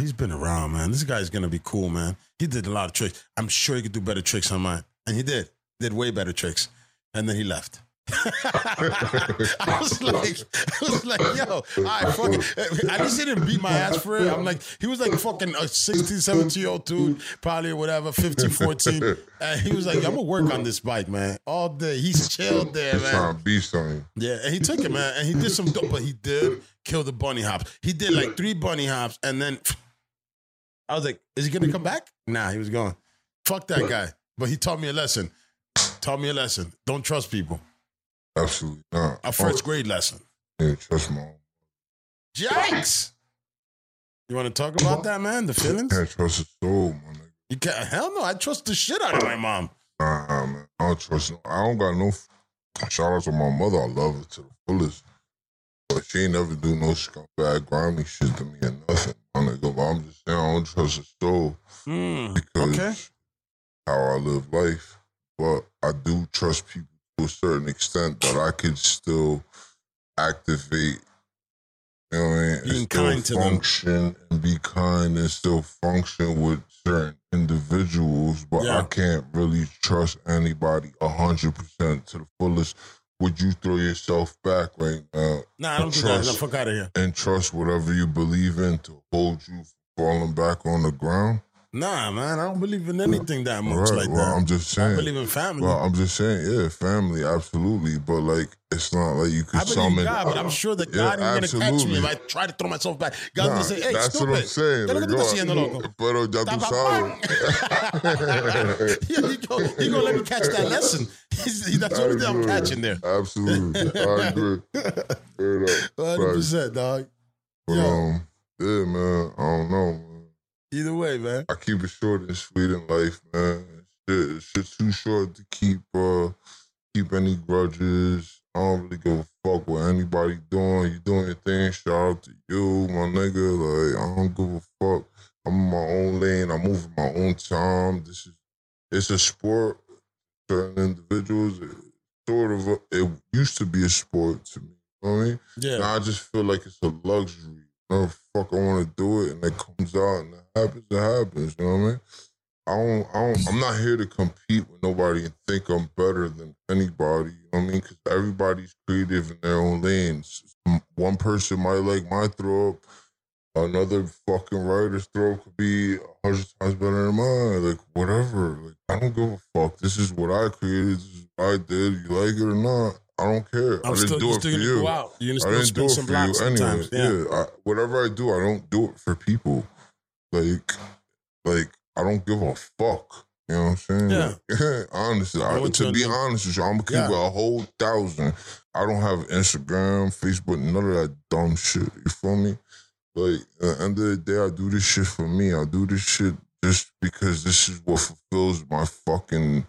he's been around, man. This guy's gonna be cool, man. He did a lot of tricks. I'm sure he could do better tricks on mine. And he did. Did way better tricks. And then he left. I was like, I was like, yo, all right, fuck it. At least he didn't beat my ass for it. I'm like, he was like fucking a 16, 17 year old dude, probably whatever, 15, 14. And he was like, I'm gonna work on this bike, man, all day. He's chilled there, man. beast on you. Yeah, and he took it, man, and he did some dope, but he did kill the bunny hops. He did like three bunny hops, and then I was like, "Is he gonna come back?" Nah, he was gone. Fuck that guy. But he taught me a lesson. Taught me a lesson. Don't trust people. Absolutely not. A first oh. grade lesson. Oh, yeah, trust my own. Yikes! You want to talk about that, man? The feelings? Can't trust a soul, nigga. You can't. Hell no! I trust the shit out of my mom. Nah, man. I don't trust no. I don't got no. Shout out to my mother. I love her to the fullest. But she ain't never do no scumbag, grimy shit to me or nothing. Nigga, but I'm just saying I don't trust a soul Hmm. because Okay. how I live life. But I do trust people to a certain extent that I could still activate. You know what I mean? And Being still kind to them. function and be kind and still function with certain individuals, but Yeah. I can't really trust anybody hundred percent to the fullest. Would you throw yourself back right uh, now Nah, I don't do that. No, Trust. fuck out of here. and trust whatever you believe in to hold you from falling back on the ground? Nah, man, I don't believe in anything that much Right. like well, that. I'm just saying. I believe in family. Well, I'm just saying, yeah, family, absolutely. But like, it's not like you could I believe summon. God, but I'm sure that Yeah, God ain't gonna catch me if I try to throw myself back. God's Nah, gonna say, "Hey, that's stupid." what I'm saying. ¿Qué es lo que tú like, loco? yo- Pero ya tú sabes. yeah, he gonna, he gonna let me catch that lesson. He's, that's the only thing I'm catching there. Absolutely, I agree. Hundred percent, dog. But, Yeah. um, yeah, man. I don't know, man. Either way, man. I keep it short and sweet in life, man. Shit, shit's too short to keep uh keep any grudges. I don't really give a fuck what anybody doing. You doing your thing. Shout out to you, my nigga. Like I don't give a fuck. I'm in my own lane. I move at my own time. This is it's a sport. Certain individuals, it, sort of. A, it used to be a sport to me. You know I mean? Yeah, Now I just feel like it's a luxury. No fuck, I want to do it, and it comes out, and it happens. It happens. You know what I mean? I don't, I don't, I'm not here to compete with nobody and think I'm better than anybody. You know what I mean? Because everybody's creative in their own lanes. One person might like my throw up. Another fucking writer's throw could be a hundred times better than mine. Like whatever. Like I don't give a fuck. This is what I created. This is what I did. You like it or not? I don't care. I'm I didn't still, do it still gonna you. go out. You're I didn't do it for you blocks anyway. Yeah. Yeah, I, whatever I do, I don't do it for people. Like, like I don't give a fuck. You know what I'm saying? Yeah. Like, honestly, I, to be honest with you, I'm gonna keep Yeah. a whole thousand. I don't have Instagram, Facebook, none of that dumb shit. You feel me? Like, at the end of the day, I do this shit for me. I do this shit just because this is what fulfills my fucking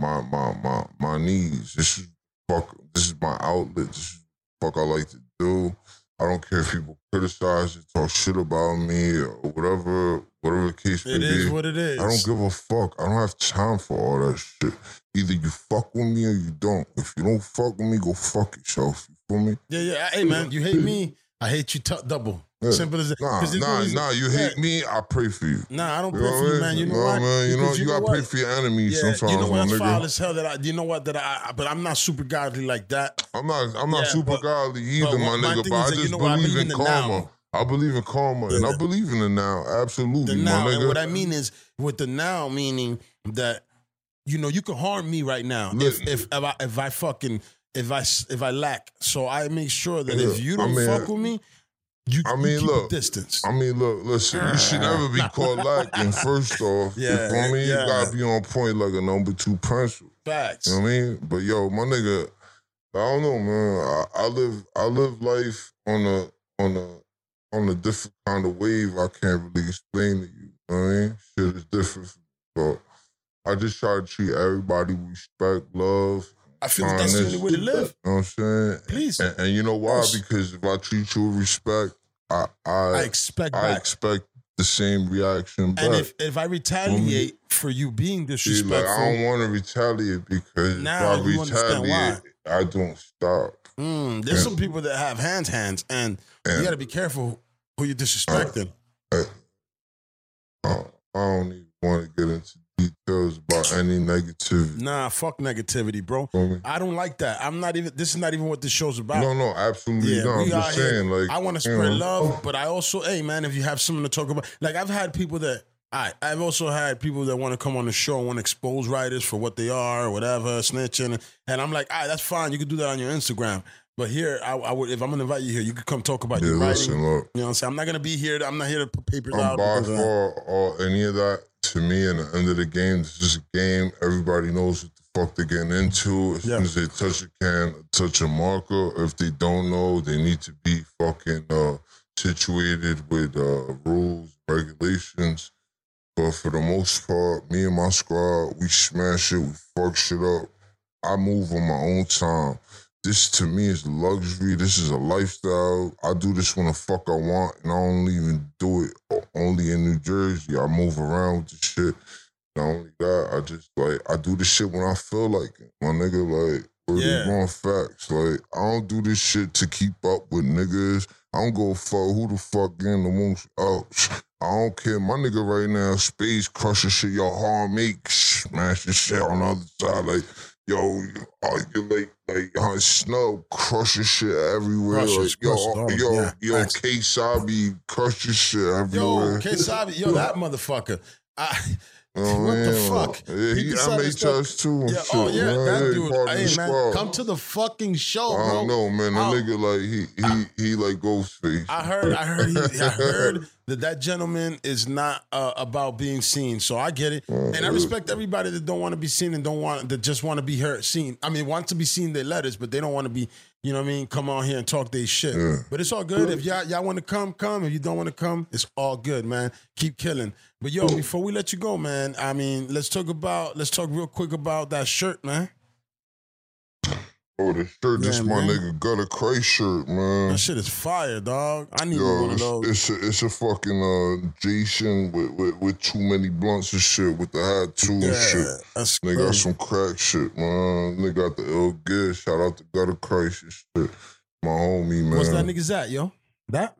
my my my my needs. This is fuck. This is my outlet. This is fuck I like to do. I don't care if people criticize it, talk shit about me, or whatever, whatever the case may be. is what it is. I don't give a fuck. I don't have time for all that shit. Either you fuck with me or you don't. If you don't fuck with me, go fuck yourself. You feel me? Yeah, yeah. Hey, man, you hate me, I hate you t- double. Yeah. Simple as that. Nah, nah, nah. You Yeah. hate me, I pray for you. Nah, I don't You pray for you, man. You know what? man, you know, Because you, gotta what? pray for your enemies Yeah, sometimes, you know what's nigga. foul as hell that I, you know what that I, but I'm not super godly like that. I'm not, I'm not Yeah, super but- godly either, but my nigga. But I you just I believe believe in in karma. I believe in karma, and I believe in the now. Absolutely, The my now, nigga. and what I mean is with the now meaning that you know you can harm me right now if if if I if I fucking if I if I lack. So I make sure that Yeah, if you don't fuck with me, you, I mean, look, distance. I mean, look, listen, you should never be caught lacking. First off, Yeah, you feel me? yeah. You gotta be on point like a number two pencil. Facts. You know what I mean? But yo, my nigga, I don't know, man. I, I live I live life on a on a on a different kind of wave I can't really explain to you. You know what I mean? Shit is different. So I just try to treat everybody with respect, love. I feel like that's the only way to live. You know what I'm saying? Please, And, and you know why? Because if I treat you with respect, I I I, expect I, back. expect the same reaction back. And if if I retaliate for you being disrespectful, like, I don't want to retaliate because Now if I you understand retaliate, I don't stop. mm, there's Yeah. some people that have hands hands, and you got to be careful who you're disrespecting. uh, I don't even want to get into details about any negativity. Nah, fuck negativity, bro. I don't like that. I'm not even. This is not even what this show's about. No, no, absolutely Yeah, not. I'm just out here. like, I want to spread know, love, but I also, hey man, if you have something to talk about, like I've had people that. I, I've also had people that want to come on the show and want to expose writers for what they are or whatever, snitching. And I'm like, all right, that's fine. You can do that on your Instagram. But here, I, I would if I'm to invite you here, you could come talk about Yeah, your writing. listen, look, You know what I'm saying? I'm not to be here. I'm not here to put papers I'm out. by that. far all any of that. To me, in the end of the game, it's just a game. Everybody knows what the fuck they're getting into. As Yeah. soon as they touch a can, touch a marker. If they don't know, they need to be fucking uh, situated with uh, rules, regulations. But for the most part, me and my squad, we smash it, we fuck shit up. I move on my own time. This to me is luxury. This is a lifestyle. I do this when the fuck I want, and I don't even do it only in New Jersey. I move around with the shit. Not only that, I just like I do this shit when I feel like it. My nigga, like, where Yeah. yeah. facts. Like, I don't do this shit to keep up with niggas. I don't go fuck who the fuck in the most out. I don't care. My nigga right now, space crushing shit, yo, hard make, smashing shit on the other side. Like, yo, oh, you like, like, uh, snub crushing shit everywhere. Crushes, like, yo, crushes, yo, yeah, yo. K Sabi crushing shit everywhere. Yo, everywhere. Kesabi, yo, that motherfucker. I, You know what the fuck? Yeah, He he MHS too and yeah, shit. oh yeah, man. that dude. Hey man, squad. come to the fucking show, I don't know, man. The I- nigga like he he he like Ghostface. I heard, I heard, he, I heard that that gentleman is not uh, about being seen. So I get it, and I respect everybody that don't want to be seen and don't want that just want to be heard, seen. I mean, want to be seen their letters, but they don't want to be, you know what I mean? Come on here and talk their shit. Yeah. But it's all good. If y'all y'all want to come, come. If you don't want to come, it's all good, man. Keep killing. But yo, before we let you go, man, I mean, let's talk about let's talk real quick about that shirt, man. Oh, the shirt, this Yeah, my man. nigga Gutter Christ shirt, man. That shit is fire, dog. I need Yo, one of it's, those. it's a it's a fucking uh Jason with, with with too many blunts and shit with the hat too and shit. yeah, that's They got some crack shit, man. They got the ill good. Shout out to Gutter Christ and shit. My homie, man. What's that nigga's at, yo? That?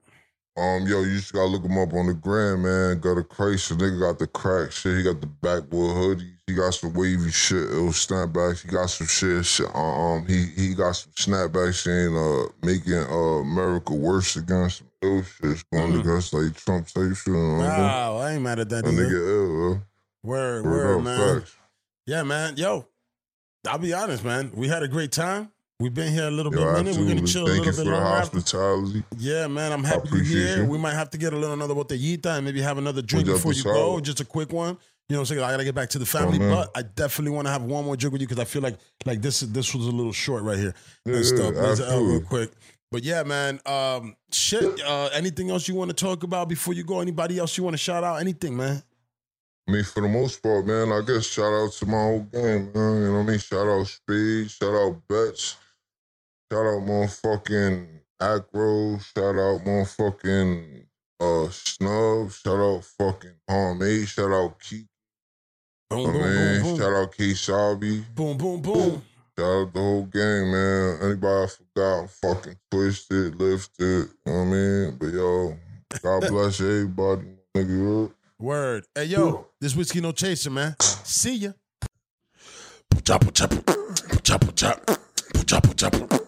Um, yo, you just gotta look him up on the gram, man. Got a crazy nigga got the crack shit. He got the backwood hoodies. He got some wavy shit. It was snapbacks. He got some shit. shit. Um, he he got some snapbacks saying uh making uh America worse again. Some ill shit going Mm. against like Trump type shit. Uh, Wow, I ain't mad at that That nigga ill, bro. Word, Word word, up, man. facts. Yeah, man. Yo, I'll be honest, man. We had a great time. We've been here a little Yo, bit minute. We're gonna chill Thank a you little for bit the longer. hospitality. Yeah, man. I'm happy you're here. you. We might have to get a little another botellita and maybe have another drink before you go. Just a quick one. You know what I'm saying? I gotta get back to the family, man. but I definitely want to have one more drink with you because I feel like like this this was a little short right here Yeah, and stuff. yeah, real quick. But yeah, man. Um, shit. Uh, anything else you want to talk about before you go? Anybody else you want to shout out? Anything, man? I mean, for the most part, man, I guess shout out to my whole game, man. You know what I mean? Shout out Speed, shout out Betts, Shout out motherfucking Acro. Shout out motherfucking uh, Snub. Shout out fucking Palme. Shout out Keith. Boom, boom, man. Boom, boom. Shout out K Shabby. Boom, boom, boom. Shout out the whole gang, man. Anybody I forgot, fucking twisted, lifted. You know what I mean? But yo, God bless everybody, nigga. Word. Hey, yo, this whiskey no chaser, man. See ya. Chop, chop, chop, chop, chop, chop, chop.